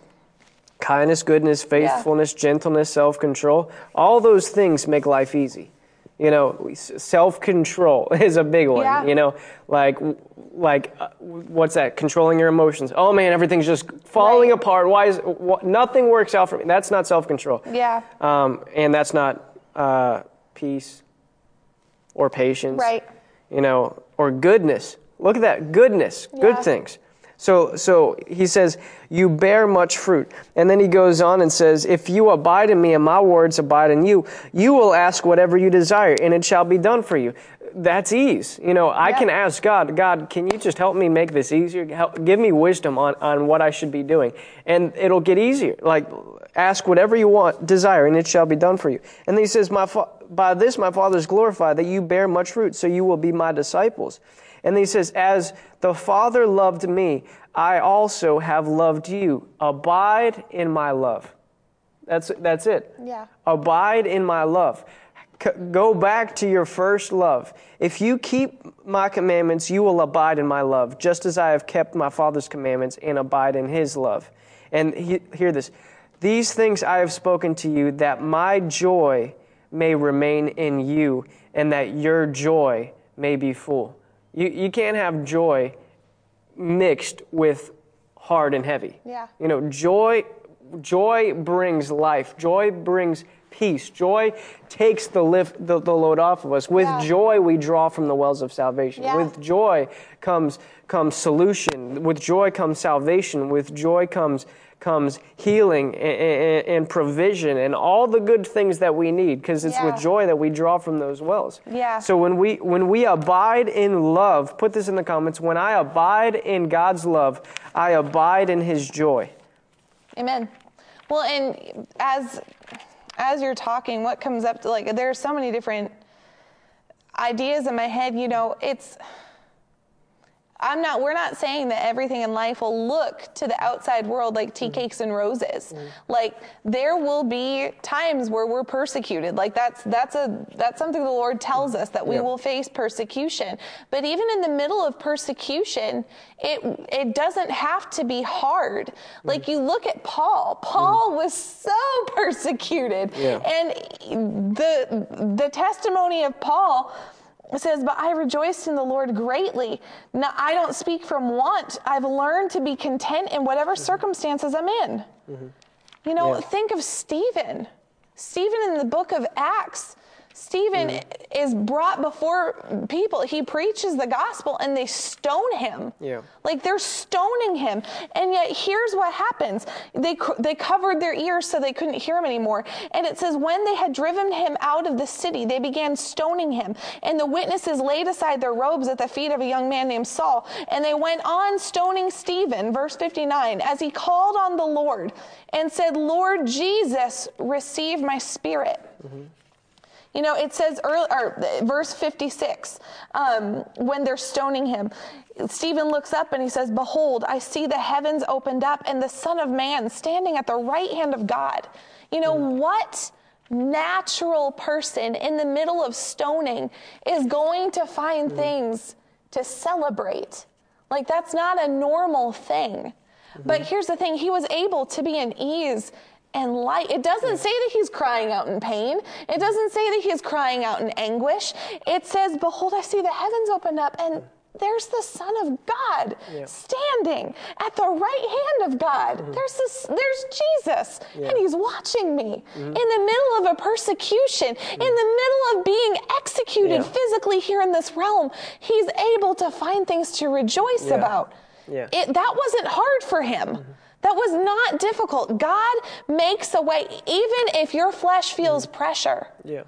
kindness, goodness, faithfulness, gentleness, self-control. All those things make life easy you know self-control is a big one yeah. you know? Like like uh, what's that? Controlling your emotions. Oh man everything's just falling right. apart. Why is wh- nothing works out for me. That's not self-control. Yeah. Um, and that's not uh, peace or patience right. you know or goodness. Look at that. Goodness. Yeah. good things so, so he says, You bear much fruit. And then he goes on and says, If you abide in me and my words abide in you, you will ask whatever you desire, and it shall be done for you. That's ease. You know, I can ask God, God, can you just help me make this easier? Help, give me wisdom on, on what I should be doing. And it'll get easier. Like, ask whatever you want, desire, and it shall be done for you. And then he says, my fa- By this my Father is glorified, that you bear much fruit, so you will be my disciples. And he says, As the Father loved me, I also have loved you. Abide in my love. That's, that's it. Yeah. Abide in my love. C- go back to your first love. If you keep my commandments, you will abide in my love, just as I have kept my Father's commandments and abide in his love. And he, hear this These things I have spoken to you, that my joy may remain in you, and that your joy may be full. You, you can't have joy mixed with hard and heavy. Yeah. You know, joy joy brings life. Joy brings peace. Joy takes the lift the, the load off of us. With yeah. joy we draw from the wells of salvation. Yeah. With joy comes comes solution. With joy comes salvation. With joy comes comes healing and, and, provision and all the good things that we need because it's yeah. with joy that we draw from those wells. Yeah. So when we when we abide in love, put this in the comments, when I abide in God's love, I abide in his joy. Amen. Well, and as as you're talking, what comes up to like there are so many different ideas in my head, you know, it's I'm not, we're not saying that everything in life will look to the outside world like tea mm-hmm. cakes and roses. Mm-hmm. Like there will be times where we're persecuted. Like that's, that's a, that's something the Lord tells us that we Yeah. will face persecution. But even in the middle of persecution, it, it doesn't have to be hard. Mm-hmm. Like you look at Paul, Paul was so persecuted. Yeah. And the, the testimony of Paul, it says, But I rejoiced in the Lord greatly. Now, I don't speak from want. I've learned to be content in whatever mm-hmm. circumstances I'm in. Mm-hmm. You know, Yeah. think of Stephen. Stephen in the book of Acts. Stephen is brought before people. He preaches the gospel and they stone him. Yeah. Like they're stoning him. And yet here's what happens. They they covered their ears so they couldn't hear him anymore. And it says when they had driven him out of the city, they began stoning him. And the witnesses laid aside their robes at the feet of a young man named Saul, and they went on stoning Stephen, verse 59, as he called on the Lord and said, "Lord Jesus, receive my spirit." Mm-hmm. You know, it says early, or verse 56, um, when they're stoning him, Stephen looks up and he says, Behold, I see the heavens opened up and the Son of Man standing at the right hand of God. You know, mm. what natural person in the middle of stoning is going to find mm. things to celebrate? Like, that's not a normal thing. But mm-hmm. here's the thing he was able to be in ease and light. It doesn't say that he's crying out in pain. It doesn't say that he's crying out in anguish. It says, Behold, I see the heavens open up, and there's the Son of God Yeah. standing at the right hand of God. Mm-hmm. There's this, there's Jesus, and he's watching me mm-hmm. in the middle of a persecution, mm-hmm. in the middle of being executed Yeah. physically here in this realm. He's able to find things to rejoice Yeah. about. Yeah. It, that wasn't hard for him. That was not difficult. God makes a way, even if your flesh feels pressure. Yeah.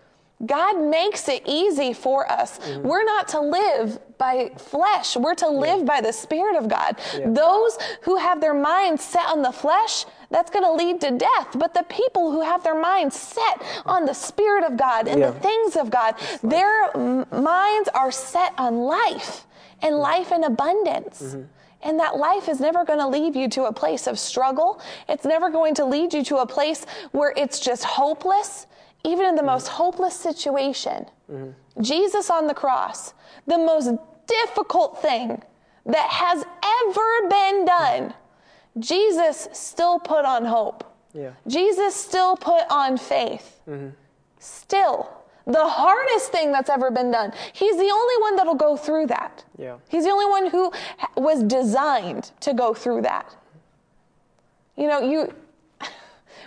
God makes it easy for us. Mm-hmm. We're not to live by flesh. We're to live by the Spirit of God. Yeah. Those who have their minds set on the flesh, that's going to lead to death. But the people who have their minds set on the Spirit of God and Yeah. the things of God, their m- minds are set on life and life in abundance. Mm-hmm. And that life is never going to lead you to a place of struggle. It's never going to lead you to a place where it's just hopeless. Even in the most hopeless situation, mm-hmm. Jesus on the cross, the most difficult thing that has ever been done, Jesus still put on hope. Yeah. Jesus still put on faith. Mm-hmm. Still. The hardest thing that's ever been done. He's the only one that'll go through that. Yeah. He's the only one who was designed to go through that. You know, you,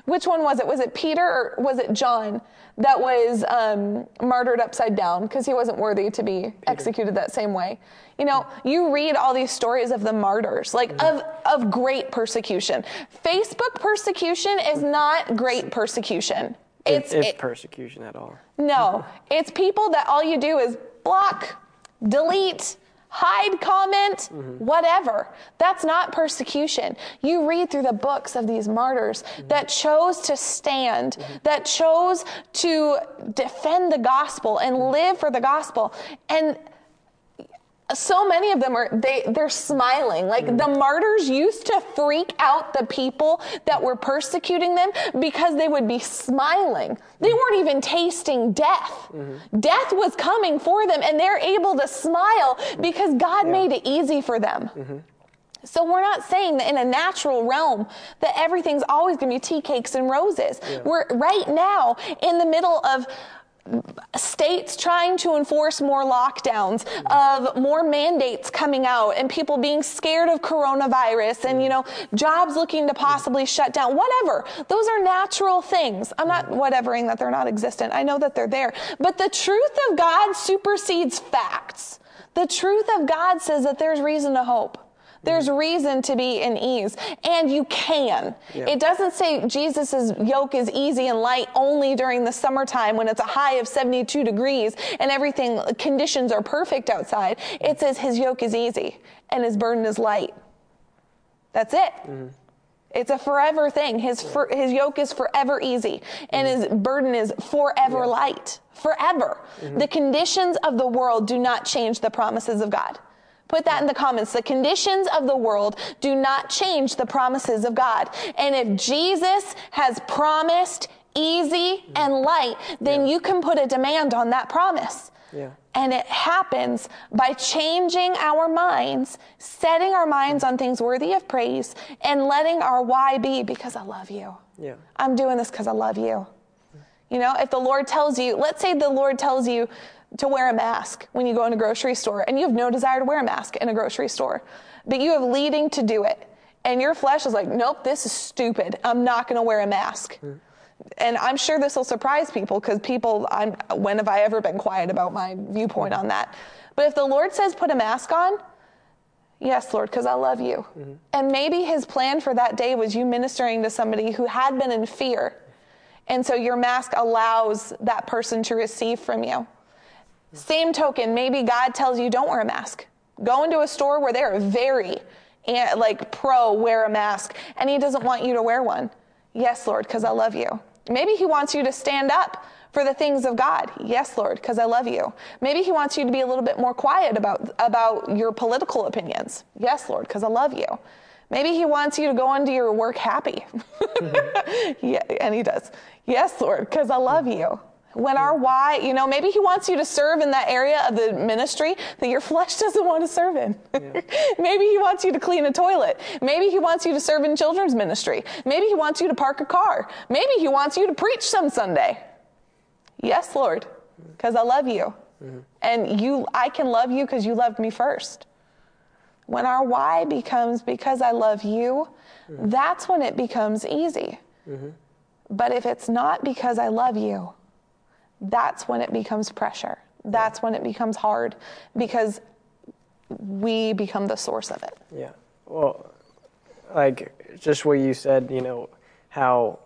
which one was it? Was it Peter or was it John that was um, martyred upside down because he wasn't worthy to be executed that same way? You know, you read all these stories of the martyrs, like of, of great persecution. Facebook persecution is not great persecution. It's, It's, it- persecution at all. no, it's people that all you do is block, delete, hide comment, mm-hmm. whatever. That's not persecution. You read through the books of these martyrs mm-hmm. that chose to stand, mm-hmm. that chose to defend the gospel and live for the gospel. And so many of them are they they're smiling. Like the mm. martyrs used to freak out the people that were persecuting them because they would be smiling. They mm. weren't even tasting death. Mm-hmm. Death was coming for them and they're able to smile mm. because god made it easy for them. Mm-hmm. So we're not saying that in a natural realm that everything's always going to be tea cakes and roses. We're right now in the middle of states trying to enforce more lockdowns, of more mandates coming out, and people being scared of coronavirus, and you know, jobs looking to possibly shut down, whatever. Those are natural things. I'm not whatevering that they're not existent. I know that they're there. But the truth of God supersedes facts. The truth of God says that there's reason to hope. There's reason to be in ease, and you can. Yeah. It doesn't say Jesus' yoke is easy and light only during the summertime when it's a high of 72 degrees and everything, conditions are perfect outside. It says his yoke is easy and his burden is light. That's it. Mm-hmm. It's a forever thing. His, for, his yoke is forever easy and mm-hmm. his burden is forever Yeah. light. Forever. Mm-hmm. The conditions of the world do not change the promises of God. Put that in the comments. The conditions of the world do not change the promises of God. And if Jesus has promised easy and light, then you can put a demand on that promise. Yeah. And it happens by changing our minds, setting our minds on things worthy of praise, and letting our why be because I love you. Yeah. I'm doing this because I love you. You know, if the Lord tells you, let's say the Lord tells you to wear a mask when you go in a grocery store, and you have no desire to wear a mask in a grocery store, but you have leading to do it. And your flesh is like, nope, this is stupid. I'm not going to wear a mask. And I'm sure this will surprise people because people, I'm, when have I ever been quiet about my viewpoint on that? But if the Lord says put a mask on, yes, Lord, because I love you. Mm-hmm. And maybe his plan for that day was you ministering to somebody who had been in fear. And so your mask allows that person to receive from you. Same token, maybe God tells you don't wear a mask. Go into a store where they're very eh, like pro wear a mask and he doesn't want you to wear one. Yes, Lord, because I love you. Maybe he wants you to stand up for the things of God. Yes, Lord, because I love you. Maybe he wants you to be a little bit more quiet about about your political opinions. Yes, Lord, because I love you. Maybe he wants you to go into your work happy. yeah, and he does. Yes, Lord, because I love you. When our why, you know, maybe he wants you to serve in that area of the ministry that your flesh doesn't want to serve in. maybe he wants you to clean a toilet. Maybe he wants you to serve in children's ministry. Maybe he wants you to park a car. Maybe he wants you to preach some Sunday. Yes, Lord, because I love you. Mm-hmm. And you I can love you because you loved me first. When our why becomes because I love you, mm-hmm. that's when it becomes easy. Mm-hmm. But if it's not because I love you, that's when it becomes pressure. That's when it becomes hard because we become the source of it. Yeah. Well, like just what you said, you know, how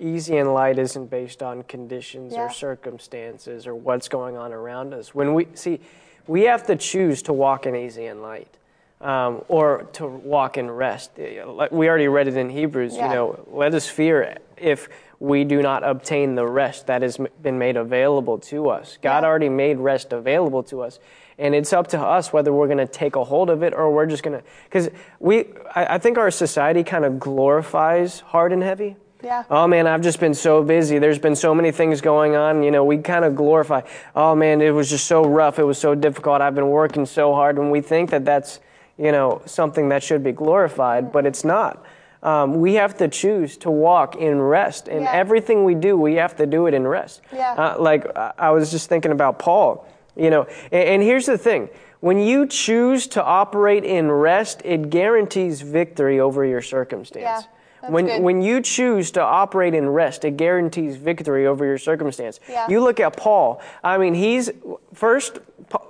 easy and light isn't based on conditions Yeah. or circumstances or what's going on around us. When we see, we have to choose to walk in easy and light. Um, or to walk in rest. We already read it in Hebrews, Yeah. you know, let us fear if we do not obtain the rest that has been made available to us. God Yeah. already made rest available to us. And it's up to us whether we're going to take a hold of it or we're just going to. Because we, I, I think our society kind of glorifies hard and heavy. Yeah. Oh man, I've just been so busy. There's been so many things going on. You know, we kind of glorify. Oh man, it was just so rough. It was so difficult. I've been working so hard. And we think that that's, you know, something that should be glorified, but it's not. Um, we have to choose to walk in rest. And Yeah. everything we do, we have to do it in rest. Yeah. Uh, like I I was just thinking about Paul, you know, and, and here's the thing. When you choose to operate in rest, it guarantees victory over your circumstance. Yeah, that's when good. when you choose to operate in rest, it guarantees victory over your circumstance. Yeah. You look at Paul. I mean, he's first.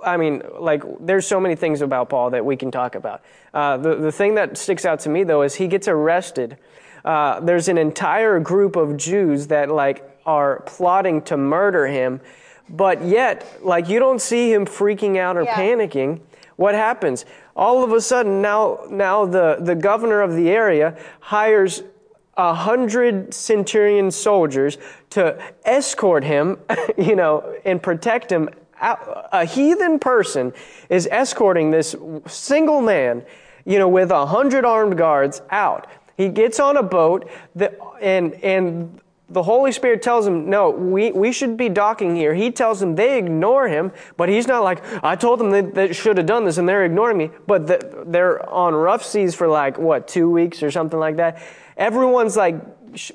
I mean, like, there's so many things about Paul that we can talk about. Uh, the the thing that sticks out to me though is he gets arrested. Uh, there's an entire group of Jews that like are plotting to murder him, but yet, like, you don't see him freaking out or Yeah. panicking. What happens? All of a sudden, now, now the, the governor of the area hires a hundred centurion soldiers to escort him, you know, and protect him. A heathen person is escorting this single man, you know, with a hundred armed guards out. He gets on a boat, the, and and the Holy Spirit tells him, no, we, we should be docking here. He tells them they ignore him, but he's not like, I told them that they should have done this and they're ignoring me. But the, they're on rough seas for like, what, two weeks or something like that. Everyone's like,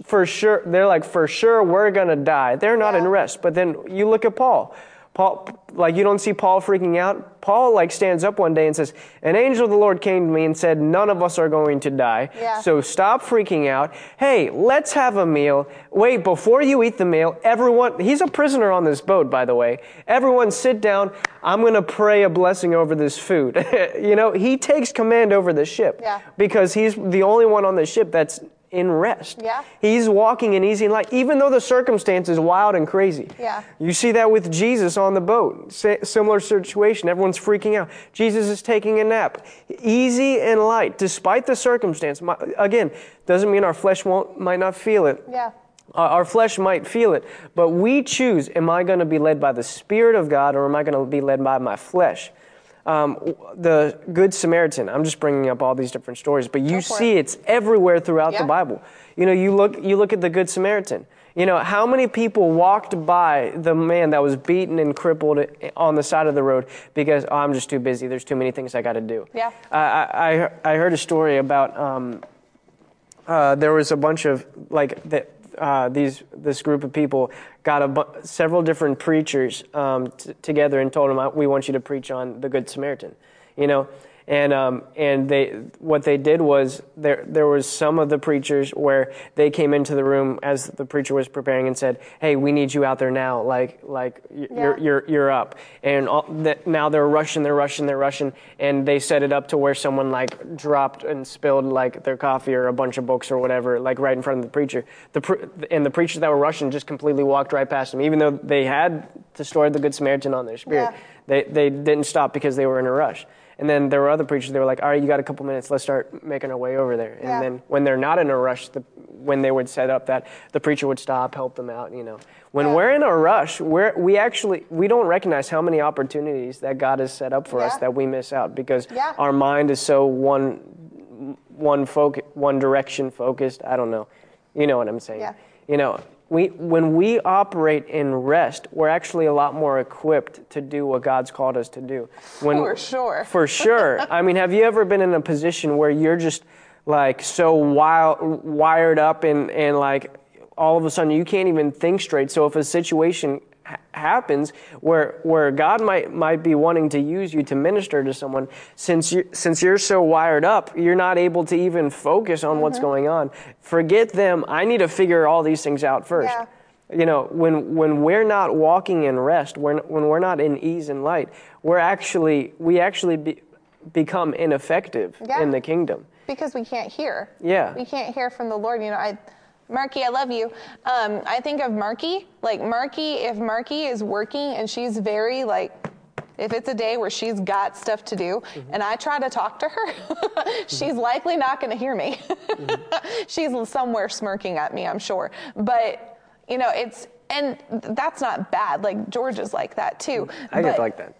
for sure, they're like, for sure, we're going to die. They're not in rest. But then you look at Paul. Paul, like you don't see Paul freaking out. Paul like stands up one day and says, "An angel of the Lord came to me and said, none of us are going to die. Yeah. So stop freaking out. Hey, let's have a meal. Wait, before you eat the meal, everyone, he's a prisoner on this boat, by the way. Everyone sit down. I'm going to pray a blessing over this food. you know, he takes command over the ship Yeah. because he's the only one on the ship that's in rest. Yeah. He's walking in easy light, even though the circumstance is wild and crazy. Yeah. You see that with Jesus on the boat. Similar situation. Everyone's freaking out. Jesus is taking a nap. Easy and light, despite the circumstance. My- Again, doesn't mean our flesh won't, might not feel it. Yeah. Our flesh might feel it, but we choose am I going to be led by the Spirit of God or am I going to be led by my flesh? Um, the Good Samaritan. I'm just bringing up all these different stories, but you see it. it's everywhere throughout Yeah. the Bible. You know, you look you look at the Good Samaritan. You know, how many people walked by the man that was beaten and crippled on the side of the road because oh, I'm just too busy. There's too many things I got to do. Yeah. I, I I heard a story about um, uh, there was a bunch of like the, uh, these this group of people got a bu- several different preachers um, t- together and told them "Uh, we want you to preach on the Good Samaritan, you know, and um, and they what they did was there there was some of the preachers where they came into the room as the preacher was preparing and said hey we need you out there now. Like like you're Yeah. you're you're up. And all, that now they're rushing they're rushing they're rushing and they set it up to where someone like dropped and spilled like their coffee or a bunch of books or whatever like right in front of the preacher. The pre- and the preachers that were rushing just completely walked right past them. Even though they had the story of the good samaritan on their spirit Yeah. they they didn't stop because they were in a rush and then there were other preachers they were like all right you got a couple minutes let's start making our way over there and Yeah. then when they're not in a rush the, when they would set up that the preacher would stop help them out you know when Yeah. we're in a rush we're we actually we don't recognize how many opportunities that god has set up for us that we miss out because Yeah. our mind is so one one focus one direction focused i don't know you know what i'm saying Yeah. you know we when we operate in rest we're actually a lot more equipped to do what god's called us to do. When, For sure. for sure. I mean have you ever been in a position where you're just like so wild, wired up and, and like all of a sudden you can't even think straight? So if a situation happens where where God might might be wanting to use you to minister to someone since you since you're so wired up you're not able to even focus on what's mm-hmm. going on forget them I need to figure all these things out first Yeah. you know when when we're not walking in rest when when we're not in ease and light we're actually we actually be, become ineffective Yeah. in the kingdom because we can't hear. Yeah. We can't hear from the Lord. You know, I, Marky, I love you. Um, I think of Marky, like Marky, if Marky is working and she's very like, if it's a day where she's got stuff to do Mm-hmm. and I try to talk to her, she's likely not going to hear me. she's somewhere smirking at me, I'm sure. But, you know, it's, and that's not bad. Like George is like that too. I But- like that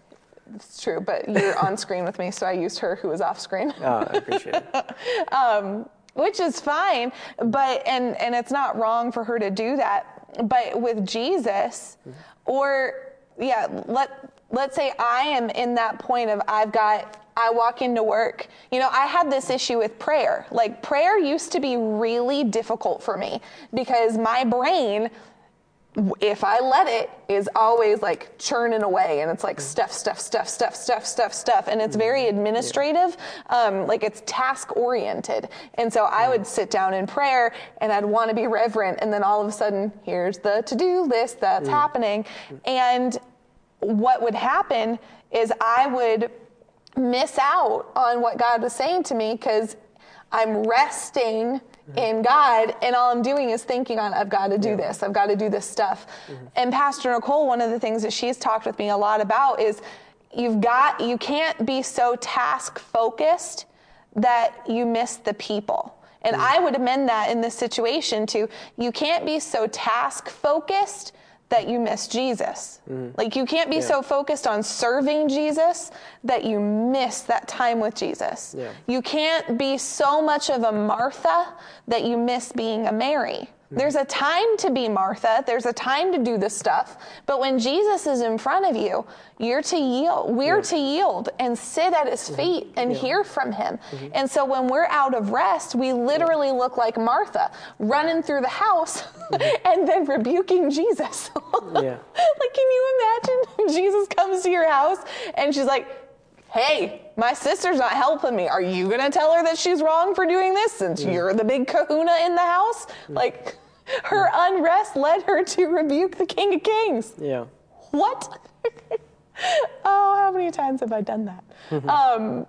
It's true, but you're on screen with me, so I used her who was off screen. oh, I appreciate it um, which is fine but and and it's not wrong for her to do that. But with jesus or yeah let let's say i am in that point of i've got i walk into work. You know i had this issue with prayer. Like prayer used to be really difficult for me because my brain if I let it, is always like churning away, and it's like mm. stuff, stuff, stuff, stuff, stuff, stuff, stuff, and it's mm-hmm. very administrative, um, like it's task oriented. And so I mm. would sit down in prayer, and I'd want to be reverent, and then all of a sudden, here's the to-do list that's mm. happening, and what would happen is I would miss out on what God was saying to me because I'm resting Mm-hmm. in God and all I'm doing is thinking on I've got to do this. I've got to do this stuff. Mm-hmm. And Pastor Nicole, one of the things that she's talked with me a lot about is you've got you can't be so task focused that you miss the people. And mm-hmm. I would amend that in this situation to you can't be so task focused that you miss Jesus. Mm-hmm. Like you can't be so focused on serving Jesus that you miss that time with Jesus. Yeah. You can't be so much of a Martha that you miss being a Mary. There's a time to be Martha, there's a time to do the stuff, but when Jesus is in front of you, you're to yield. We're to yield and sit at his mm-hmm. feet and hear from him. Mm-hmm. And so when we're out of rest, we literally look like Martha running through the house mm-hmm. and then rebuking Jesus. Yeah. like, can you imagine? Jesus comes to your house and she's like, Hey, my sister's not helping me. Are you going to tell her that she's wrong for doing this since mm. you're the big kahuna in the house? Mm. Like, her mm. unrest led her to rebuke the King of Kings. yeah What? oh, how many times have I done that? Mm-hmm. um,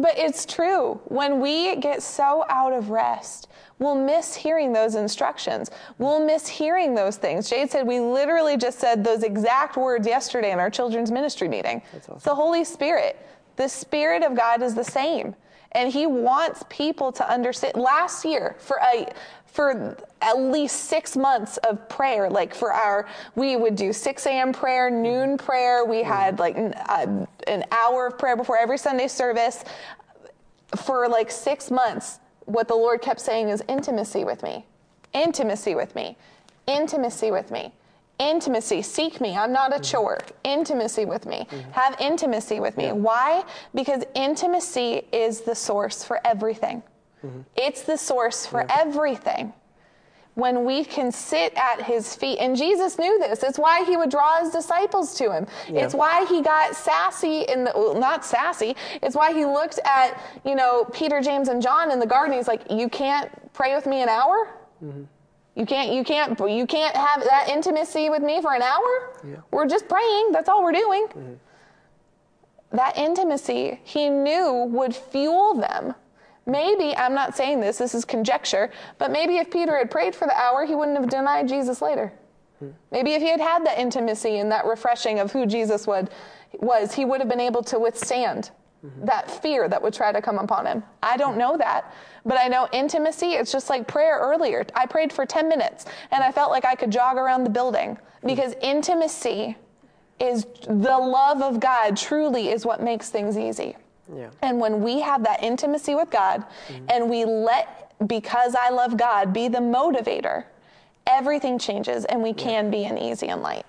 but it's true. When we get so out of rest, we'll miss hearing those instructions. We'll miss hearing those things. Jade said we literally just said those exact words yesterday in our children's ministry meeting. It's the Holy Spirit. The Spirit of God is the same. And He wants people to understand. Last year, for a for at least six months of prayer, like for our, we would do 6 a.m. prayer, noon prayer. We had like an, uh, an hour of prayer before every Sunday service. For like six months, what the Lord kept saying is intimacy with me, intimacy with me, intimacy with me. Intimacy, seek me. I'm not a mm-hmm. chore. Intimacy with me. Mm-hmm. Have intimacy with me. Why? Because intimacy is the source for everything. Mm-hmm. It's the source for everything. When we can sit at his feet, and Jesus knew this. It's why he would draw his disciples to him. It's why he got sassy in the, well, not sassy. It's why he looked at, you know, Peter, James, and John in the garden. He's like, You can't pray with me an hour? You can't, you can't, you can't have that intimacy with me for an hour. We're just praying. That's all we're doing. Mm-hmm. That intimacy, he knew would fuel them. Maybe I'm not saying this. This is conjecture. But maybe if Peter had prayed for the hour, he wouldn't have denied Jesus later. Hmm. Maybe if he had had that intimacy and that refreshing of who Jesus would, was, he would have been able to withstand Mm-hmm. that fear that would try to come upon him. I don't know that, but I know intimacy, it's just like prayer earlier. I prayed for 10 minutes and I felt like I could jog around the building mm-hmm. because intimacy is the love of God truly is what makes things easy. Yeah. And when we have that intimacy with God mm-hmm. and we let, because I love God, be the motivator, everything changes and we can be an easy and light.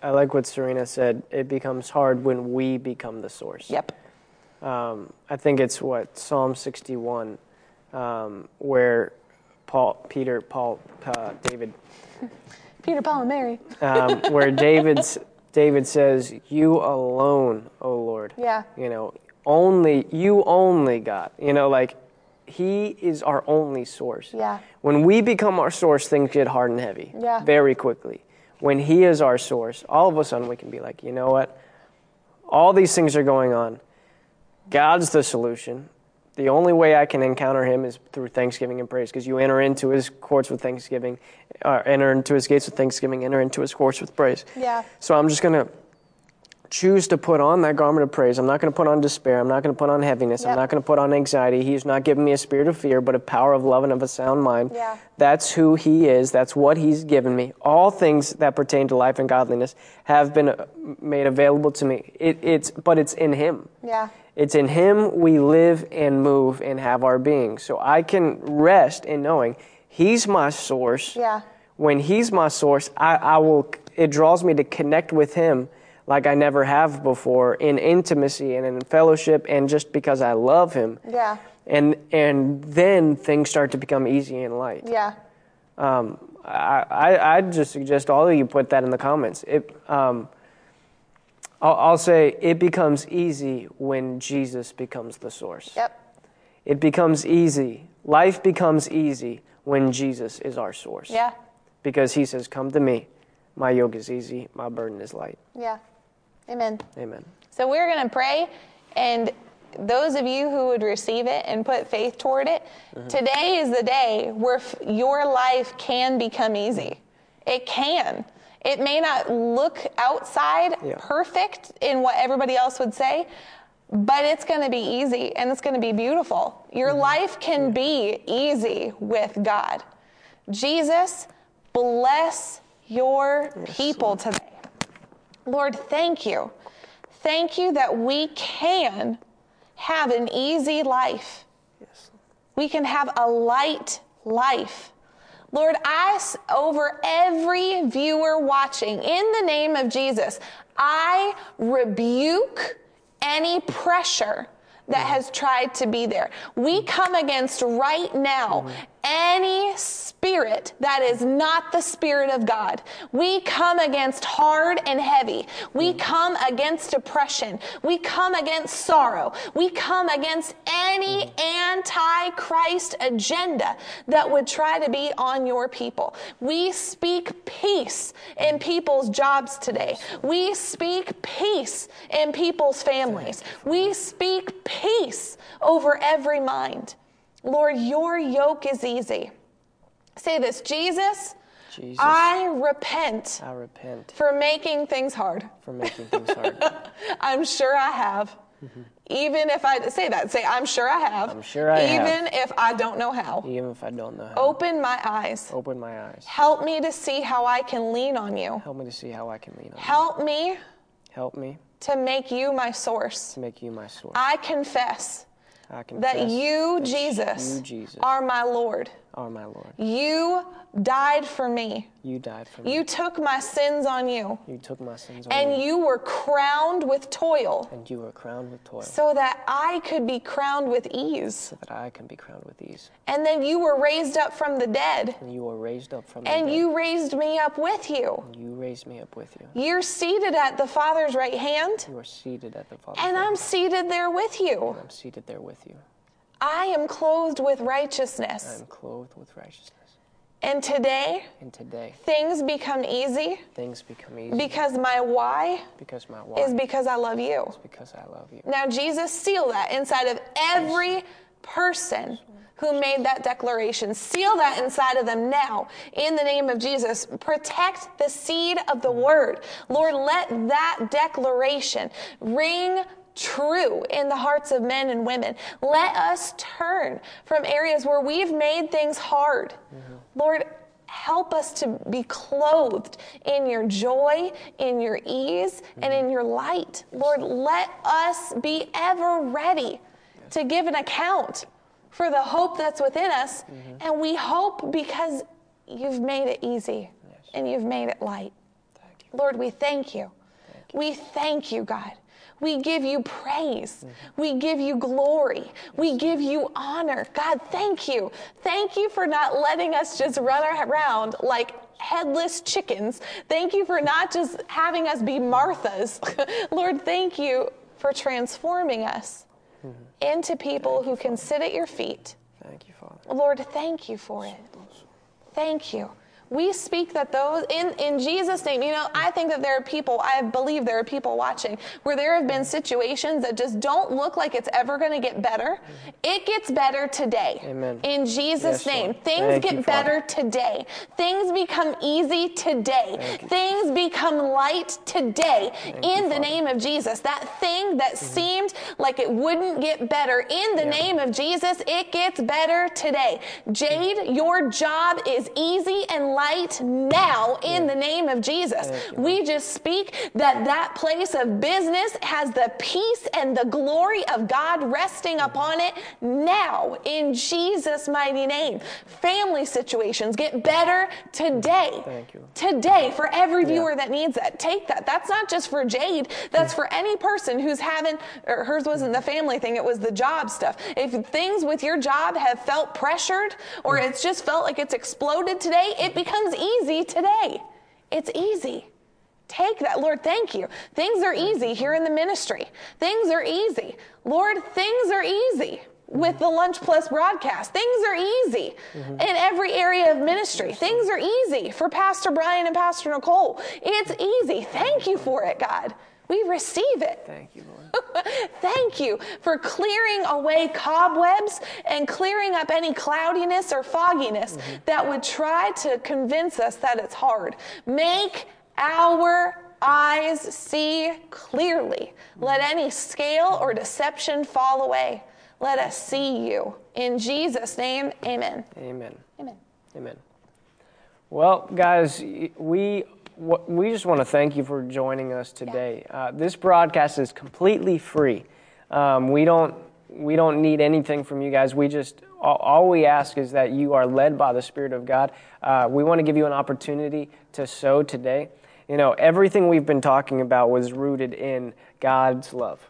I like what Serena said. It becomes hard when we become the source. Yep. Um, I think it's what Psalm 61, um, where Paul, Peter, Paul, uh, David, Peter, Paul, and Mary. um, where David's David says, "You alone, O Lord." Yeah. You know, only you, only God. You know, like He is our only source. Yeah. When we become our source, things get hard and heavy. Yeah. Very quickly. When He is our source, all of a sudden we can be like, you know what? All these things are going on. God's the solution. The only way I can encounter Him is through thanksgiving and praise, because you enter into His courts with thanksgiving, uh, enter into His gates with thanksgiving, enter into His courts with praise. Yeah. So I'm just going to choose to put on that garment of praise. I'm not going to put on despair. I'm not going to put on heaviness. Yep. I'm not going to put on anxiety. He's not giving me a spirit of fear, but a power of love and of a sound mind. Yeah. That's who He is. That's what He's given me. All things that pertain to life and godliness have been uh, made available to me. It, it's, but it's in Him. Yeah. It's in Him we live and move and have our being. So I can rest in knowing He's my source. Yeah. When He's my source, I, I will. It draws me to connect with Him like I never have before in intimacy and in fellowship, and just because I love Him. Yeah. And and then things start to become easy and light. Yeah. Um, I, I I'd just suggest all of you put that in the comments. It. Um, I'll, I'll say it becomes easy when Jesus becomes the source. Yep. It becomes easy. Life becomes easy when Jesus is our source. Yeah. Because he says, Come to me. My yoke is easy, my burden is light. Yeah. Amen. Amen. So we're going to pray, and those of you who would receive it and put faith toward it, mm-hmm. today is the day where f- your life can become easy. It can. It may not look outside Yeah. perfect in what everybody else would say, but it's going to be easy and it's going to be beautiful. Your mm-hmm. life can be easy with God. Jesus, bless your people today. Lord, thank you. Thank you that we can have an easy life. Yes. We can have a light life. Lord, I, over every viewer watching, in the name of Jesus, I rebuke any pressure that mm. has tried to be there. We come against right now mm. Any spirit that is not the spirit of God. We come against hard and heavy. We come against oppression. We come against sorrow. We come against any anti-Christ agenda that would try to be on your people. We speak peace in people's jobs today. We speak peace in people's families. We speak peace over every mind. Lord, your yoke is easy. Say this Jesus, Jesus, I repent I repent for making things hard. for making things hard. I'm sure I have. Mm-hmm. Even if I say that, say, I'm sure I have. I'm sure I have. Even if I don't know how. Even if I don't know how. Open my eyes. Open my eyes. Help me to see how I can lean on you. Help me to see how I can lean on you. Help me Help me to make you my source. to make you my source. I confess that you, Jesus, you, Jesus, are my Lord. Are my Lord. You died for me. You died for me. You took my sins on you, You took my sins on and you, you were crowned with toil and you were crowned with toil, so that I could be crowned with ease. so that I can be crowned with ease. And then you were raised up from the dead, And you were raised up from the dead. and you raised me up with you. You raised me up with you. You're seated at the Father's right hand, You are seated at the Father's and right I'm hand. seated there with you. And I'm seated there with you. I am clothed with righteousness. I am clothed with righteousness. And today, And today, things become easy things become easy because my why because my why is because I love you. is because I love you. Now, Jesus, seal that inside of every person who made that declaration. Seal that inside of them now in the name of Jesus. Protect the seed of the mm-hmm. word. Lord, let that declaration ring true in the hearts of men and women. Let us turn from areas where we've made things hard. Lord, help us to be clothed in your joy, in your ease, and in your light. Lord, let us be ever ready to give an account for the hope that's within us. And we hope because you've made it easy and you've made it light. Thank you. Lord, we thank you. We thank you, God. We give you praise. We give you glory. We give you honor. God, thank you. Thank you for not letting us just run around like headless chickens. Thank you for not just having us be Marthas. Lord, thank you for transforming us mm-hmm. into people who can sit at your feet. Thank you, Father. Lord, thank you for it. Thank you. We speak that those in, in Jesus' name, you know, I think that there are people, I believe there are people watching where there have been situations that just don't look like it's ever going to get better. It gets better today. Amen. In Jesus' Yes, name. Lord. Things Thank get you, better today. Things become easy today. Things become light today in you, the Father. Mm-hmm. name of Jesus. That thing that seemed like it wouldn't get better in the Yeah. name of Jesus, it gets better today. Jade, your job is easy and light now in the name of Jesus. We just speak that that place of business has the peace and the glory of God resting upon it now in Jesus' mighty name. Family situations get better today. Thank you. Today, for every viewer that needs that, take that. That's not just for Jade. That's for any person who's having, or hers wasn't the family thing, it was the job stuff. If things with your job have felt pressured or it's just felt like it's exploded today, it becomes easy today. It's easy. Take that. Lord, thank you. Things are easy here in the ministry. Things are easy. Lord, things are easy with the Lunch Plus broadcast. Things are easy in every area of ministry. Things are easy for Pastor Brian and Pastor Nicole. It's easy. Thank you for it, God. We receive it. Thank you, Lord. Thank you for clearing away cobwebs and clearing up any cloudiness or fogginess mm-hmm. that would try to convince us that it's hard. Make our eyes see clearly. Let mm-hmm. any scale or deception fall away. Let us see you. In Jesus' name, amen. Amen. Amen. Amen. Well, guys, we we just want to thank you for joining us today. Uh, this broadcast is completely free. Um, we don't we don't need anything from you guys. We just all, all we ask is that you are led by the Spirit of God. Uh, we want to give you an opportunity to sow today. You know, everything we've been talking about was rooted in God's love.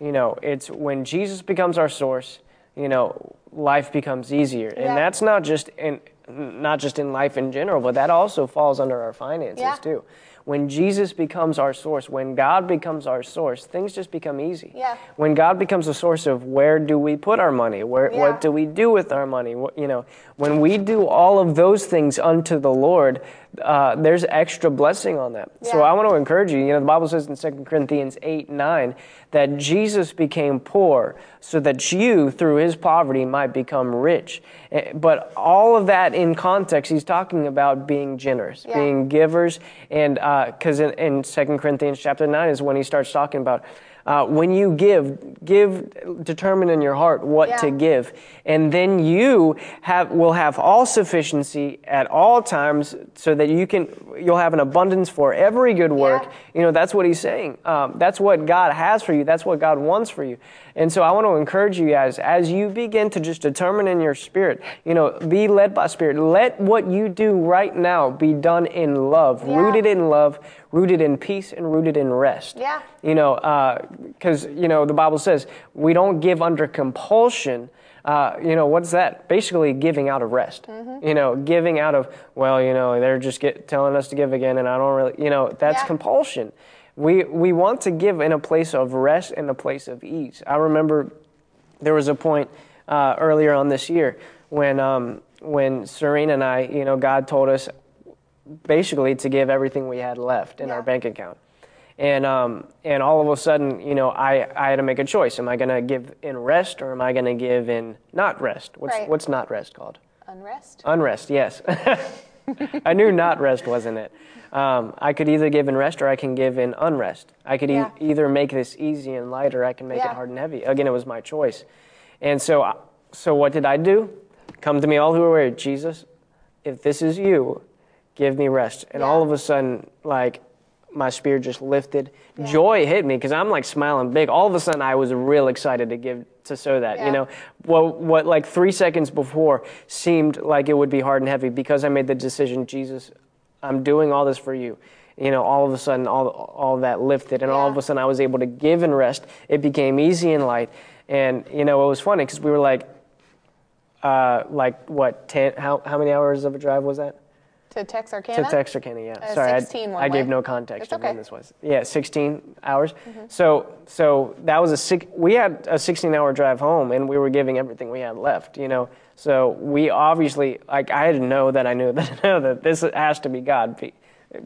You know, it's when Jesus becomes our source. You know, life becomes easier, and that's not just in not just in life in general, but that also falls under our finances Yeah. too. When Jesus becomes our source, when God becomes our source, things just become easy. Yeah. When God becomes a source of where do we put our money, where Yeah. what do we do with our money, what, you know, when we do all of those things unto the Lord, uh, there's extra blessing on that. So I want to encourage you. You know, the Bible says in 2 Corinthians 8 9 that Jesus became poor so that you, through his poverty, might become rich. Eh, But all of that in context, he's talking about being generous, Yeah. being givers. And because in, in 2 Corinthians chapter 9 is when he starts talking about Uh, when you give, give, determine in your heart what Yeah. to give, and then you have will have all sufficiency at all times, so that you can you'll have an abundance for every good work. Yeah. You know that's what he's saying. Um, that's what God has for you. That's what God wants for you. And so I want to encourage you guys as you begin to just determine in your spirit. You know, be led by spirit. Let what you do right now be done in love, Yeah. rooted in love, rooted in peace, and rooted in rest. Yeah. You know, because, you know, the Bible says we don't give under compulsion. Uh, you know, what's that? Basically, giving out of rest. Mm-hmm. You know, giving out of, well, you know, they're just get, telling us to give again, and I don't really, you know, that's Yeah. compulsion. We, we want to give in a place of rest and a place of ease. I remember there was a point uh, earlier on this year when, um, when Serena and I, you know, God told us basically to give everything we had left in Yeah. our bank account. And, um, and all of a sudden, you know, I, I had to make a choice. Am I going to give in rest or am I going to give in not rest? What's, Right. what's not rest called? Unrest. Unrest, yes. I knew not rest wasn't it. Um, I could either give in rest or I can give in unrest. I could e- either make this easy and light or I can make Yeah. it hard and heavy. Again, it was my choice. And so, so what did I do? Come to me, all who are weary. Jesus, if this is you, give me rest. And Yeah. all of a sudden, like, my spirit just lifted. Joy hit me because I'm like smiling big. All of a sudden, I was real excited to give to sow that. Yeah. You know, what what like three seconds before seemed like it would be hard and heavy because I made the decision. Jesus, I'm doing all this for you. You know, all of a sudden, all all that lifted, and all of a sudden, I was able to give and rest. It became easy and light. And you know, it was funny because we were like, uh, like what ten? How how many hours of a drive was that? To Texarkana? To Texarkana, yeah. Uh, Sorry, 16 I, I gave no context It's of when this was. Yeah, 16 hours. So, so that was a six. We had a 16-hour drive home, and we were giving everything we had left. You know, so we obviously like I had to know that I knew that know that this has to be God, be,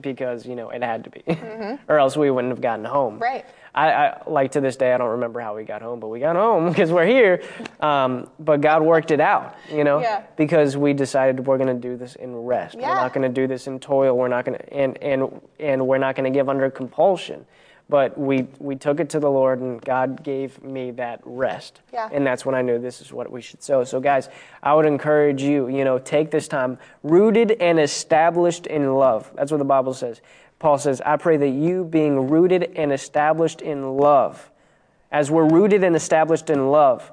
because you know it had to be, or else we wouldn't have gotten home. Mm-hmm. Right. I, I like to this day I don't remember how we got home, but we got home because we're here. Um, but God worked it out, you know, Yeah. because we decided we're going to do this in rest. Yeah. We're not going to do this in toil. We're not going to, and and and we're not going to give under compulsion. But we we took it to the Lord, and God gave me that rest. Yeah. And that's when I knew this is what we should sow. So, guys, I would encourage you, you know, take this time rooted and established in love. That's what the Bible says. Paul says, I pray that you, being rooted and established in love, as we're rooted and established in love,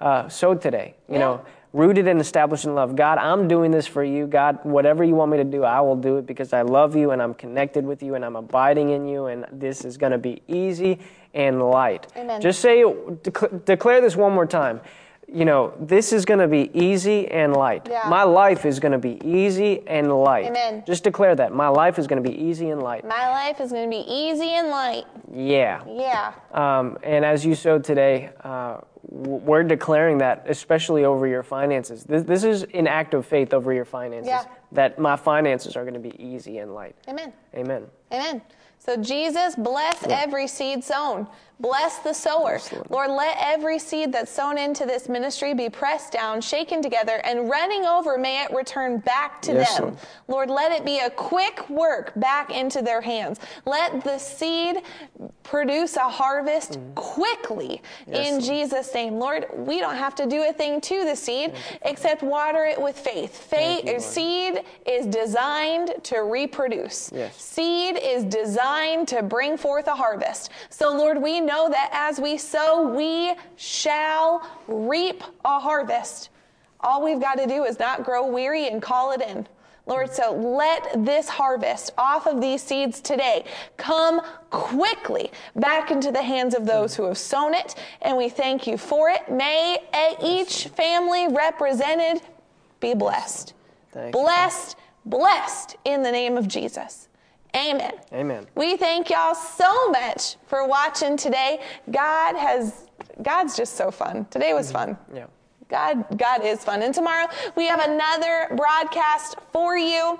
uh, so today, you know, rooted and established in love. God, I'm doing this for you. God, whatever you want me to do, I will do it because I love you and I'm connected with you and I'm abiding in you, and this is going to be easy and light. Amen. Just say, dec- declare this one more time. You know, this is going to be easy and light. Yeah. My life is going to be easy and light. Amen. Just declare that. My life is going to be easy and light. My life is going to be easy and light. Yeah. Yeah. Um, and as you sowed today, uh, we're declaring that, especially over your finances. This, this is an act of faith over your finances. Yeah. That my finances are going to be easy and light. Amen. Amen. Amen. So Jesus bless every seed sown. Bless the sower. Lord, let every seed that's sown into this ministry be pressed down, shaken together, and running over, may it return back to Yes, them. Lord. Lord, let it be a quick work back into their hands. Let the seed produce a harvest quickly Mm. Yes, in Lord. Jesus' name. Lord, we don't have to do a thing to the seed except water it with faith. Faith you, seed is designed to reproduce. Yes. Seed is designed to bring forth a harvest. So, Lord, we know that as we sow, we shall reap a harvest. All we've got to do is not grow weary and call it in. Lord, so let this harvest off of these seeds today come quickly back into the hands of those who have sown it, and we thank you for it. May each family represented be blessed. Blessed, blessed in the name of Jesus. Amen. Amen. We thank y'all so much for watching today. God has God's just so fun. Today was mm-hmm. fun. Yeah. God God is fun. And tomorrow we have another broadcast for you.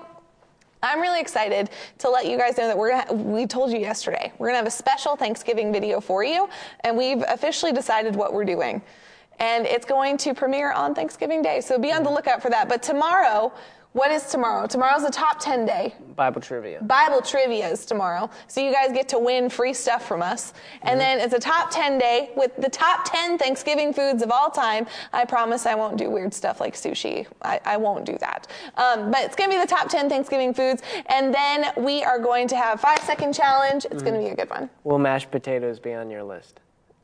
I'm really excited to let you guys know that we're gonna, we told you yesterday, we're gonna have a special Thanksgiving video for you, and we've officially decided what we're doing. And it's going to premiere on Thanksgiving Day, so be on the mm-hmm. lookout for that. But tomorrow, What is tomorrow? Tomorrow's the top 10 day. Bible trivia. Bible trivia is tomorrow. So you guys get to win free stuff from us. And then it's a top 10 day with the top 10 Thanksgiving foods of all time. I promise I won't do weird stuff like sushi. I, I won't do that. Um, but it's going to be the top 10 Thanksgiving foods. And then we are going to have five second challenge. It's going to be a good one. Will mashed potatoes be on your list?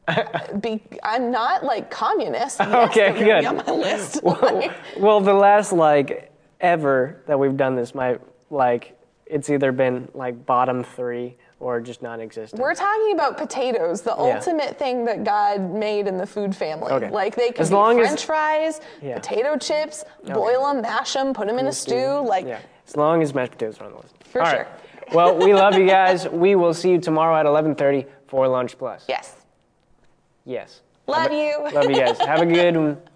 Be, I'm not like communist. Yes, Okay, good. on my list. well, well, the last like ever that we've done this, my like it's either been like bottom three or just non-existent. We're talking about potatoes, the Yeah. ultimate thing that God made in the food family. Okay. Like they can As be long as- French fries, Yeah. potato chips, oh, boil them, mash them, put them in a stew. Like yeah, as long as mashed potatoes are on the list. For All sure. right. Well, we love you guys. We will see you tomorrow at 11:30 for Lunch Plus. yes, Yes. love you. Love you guys. Have a good one.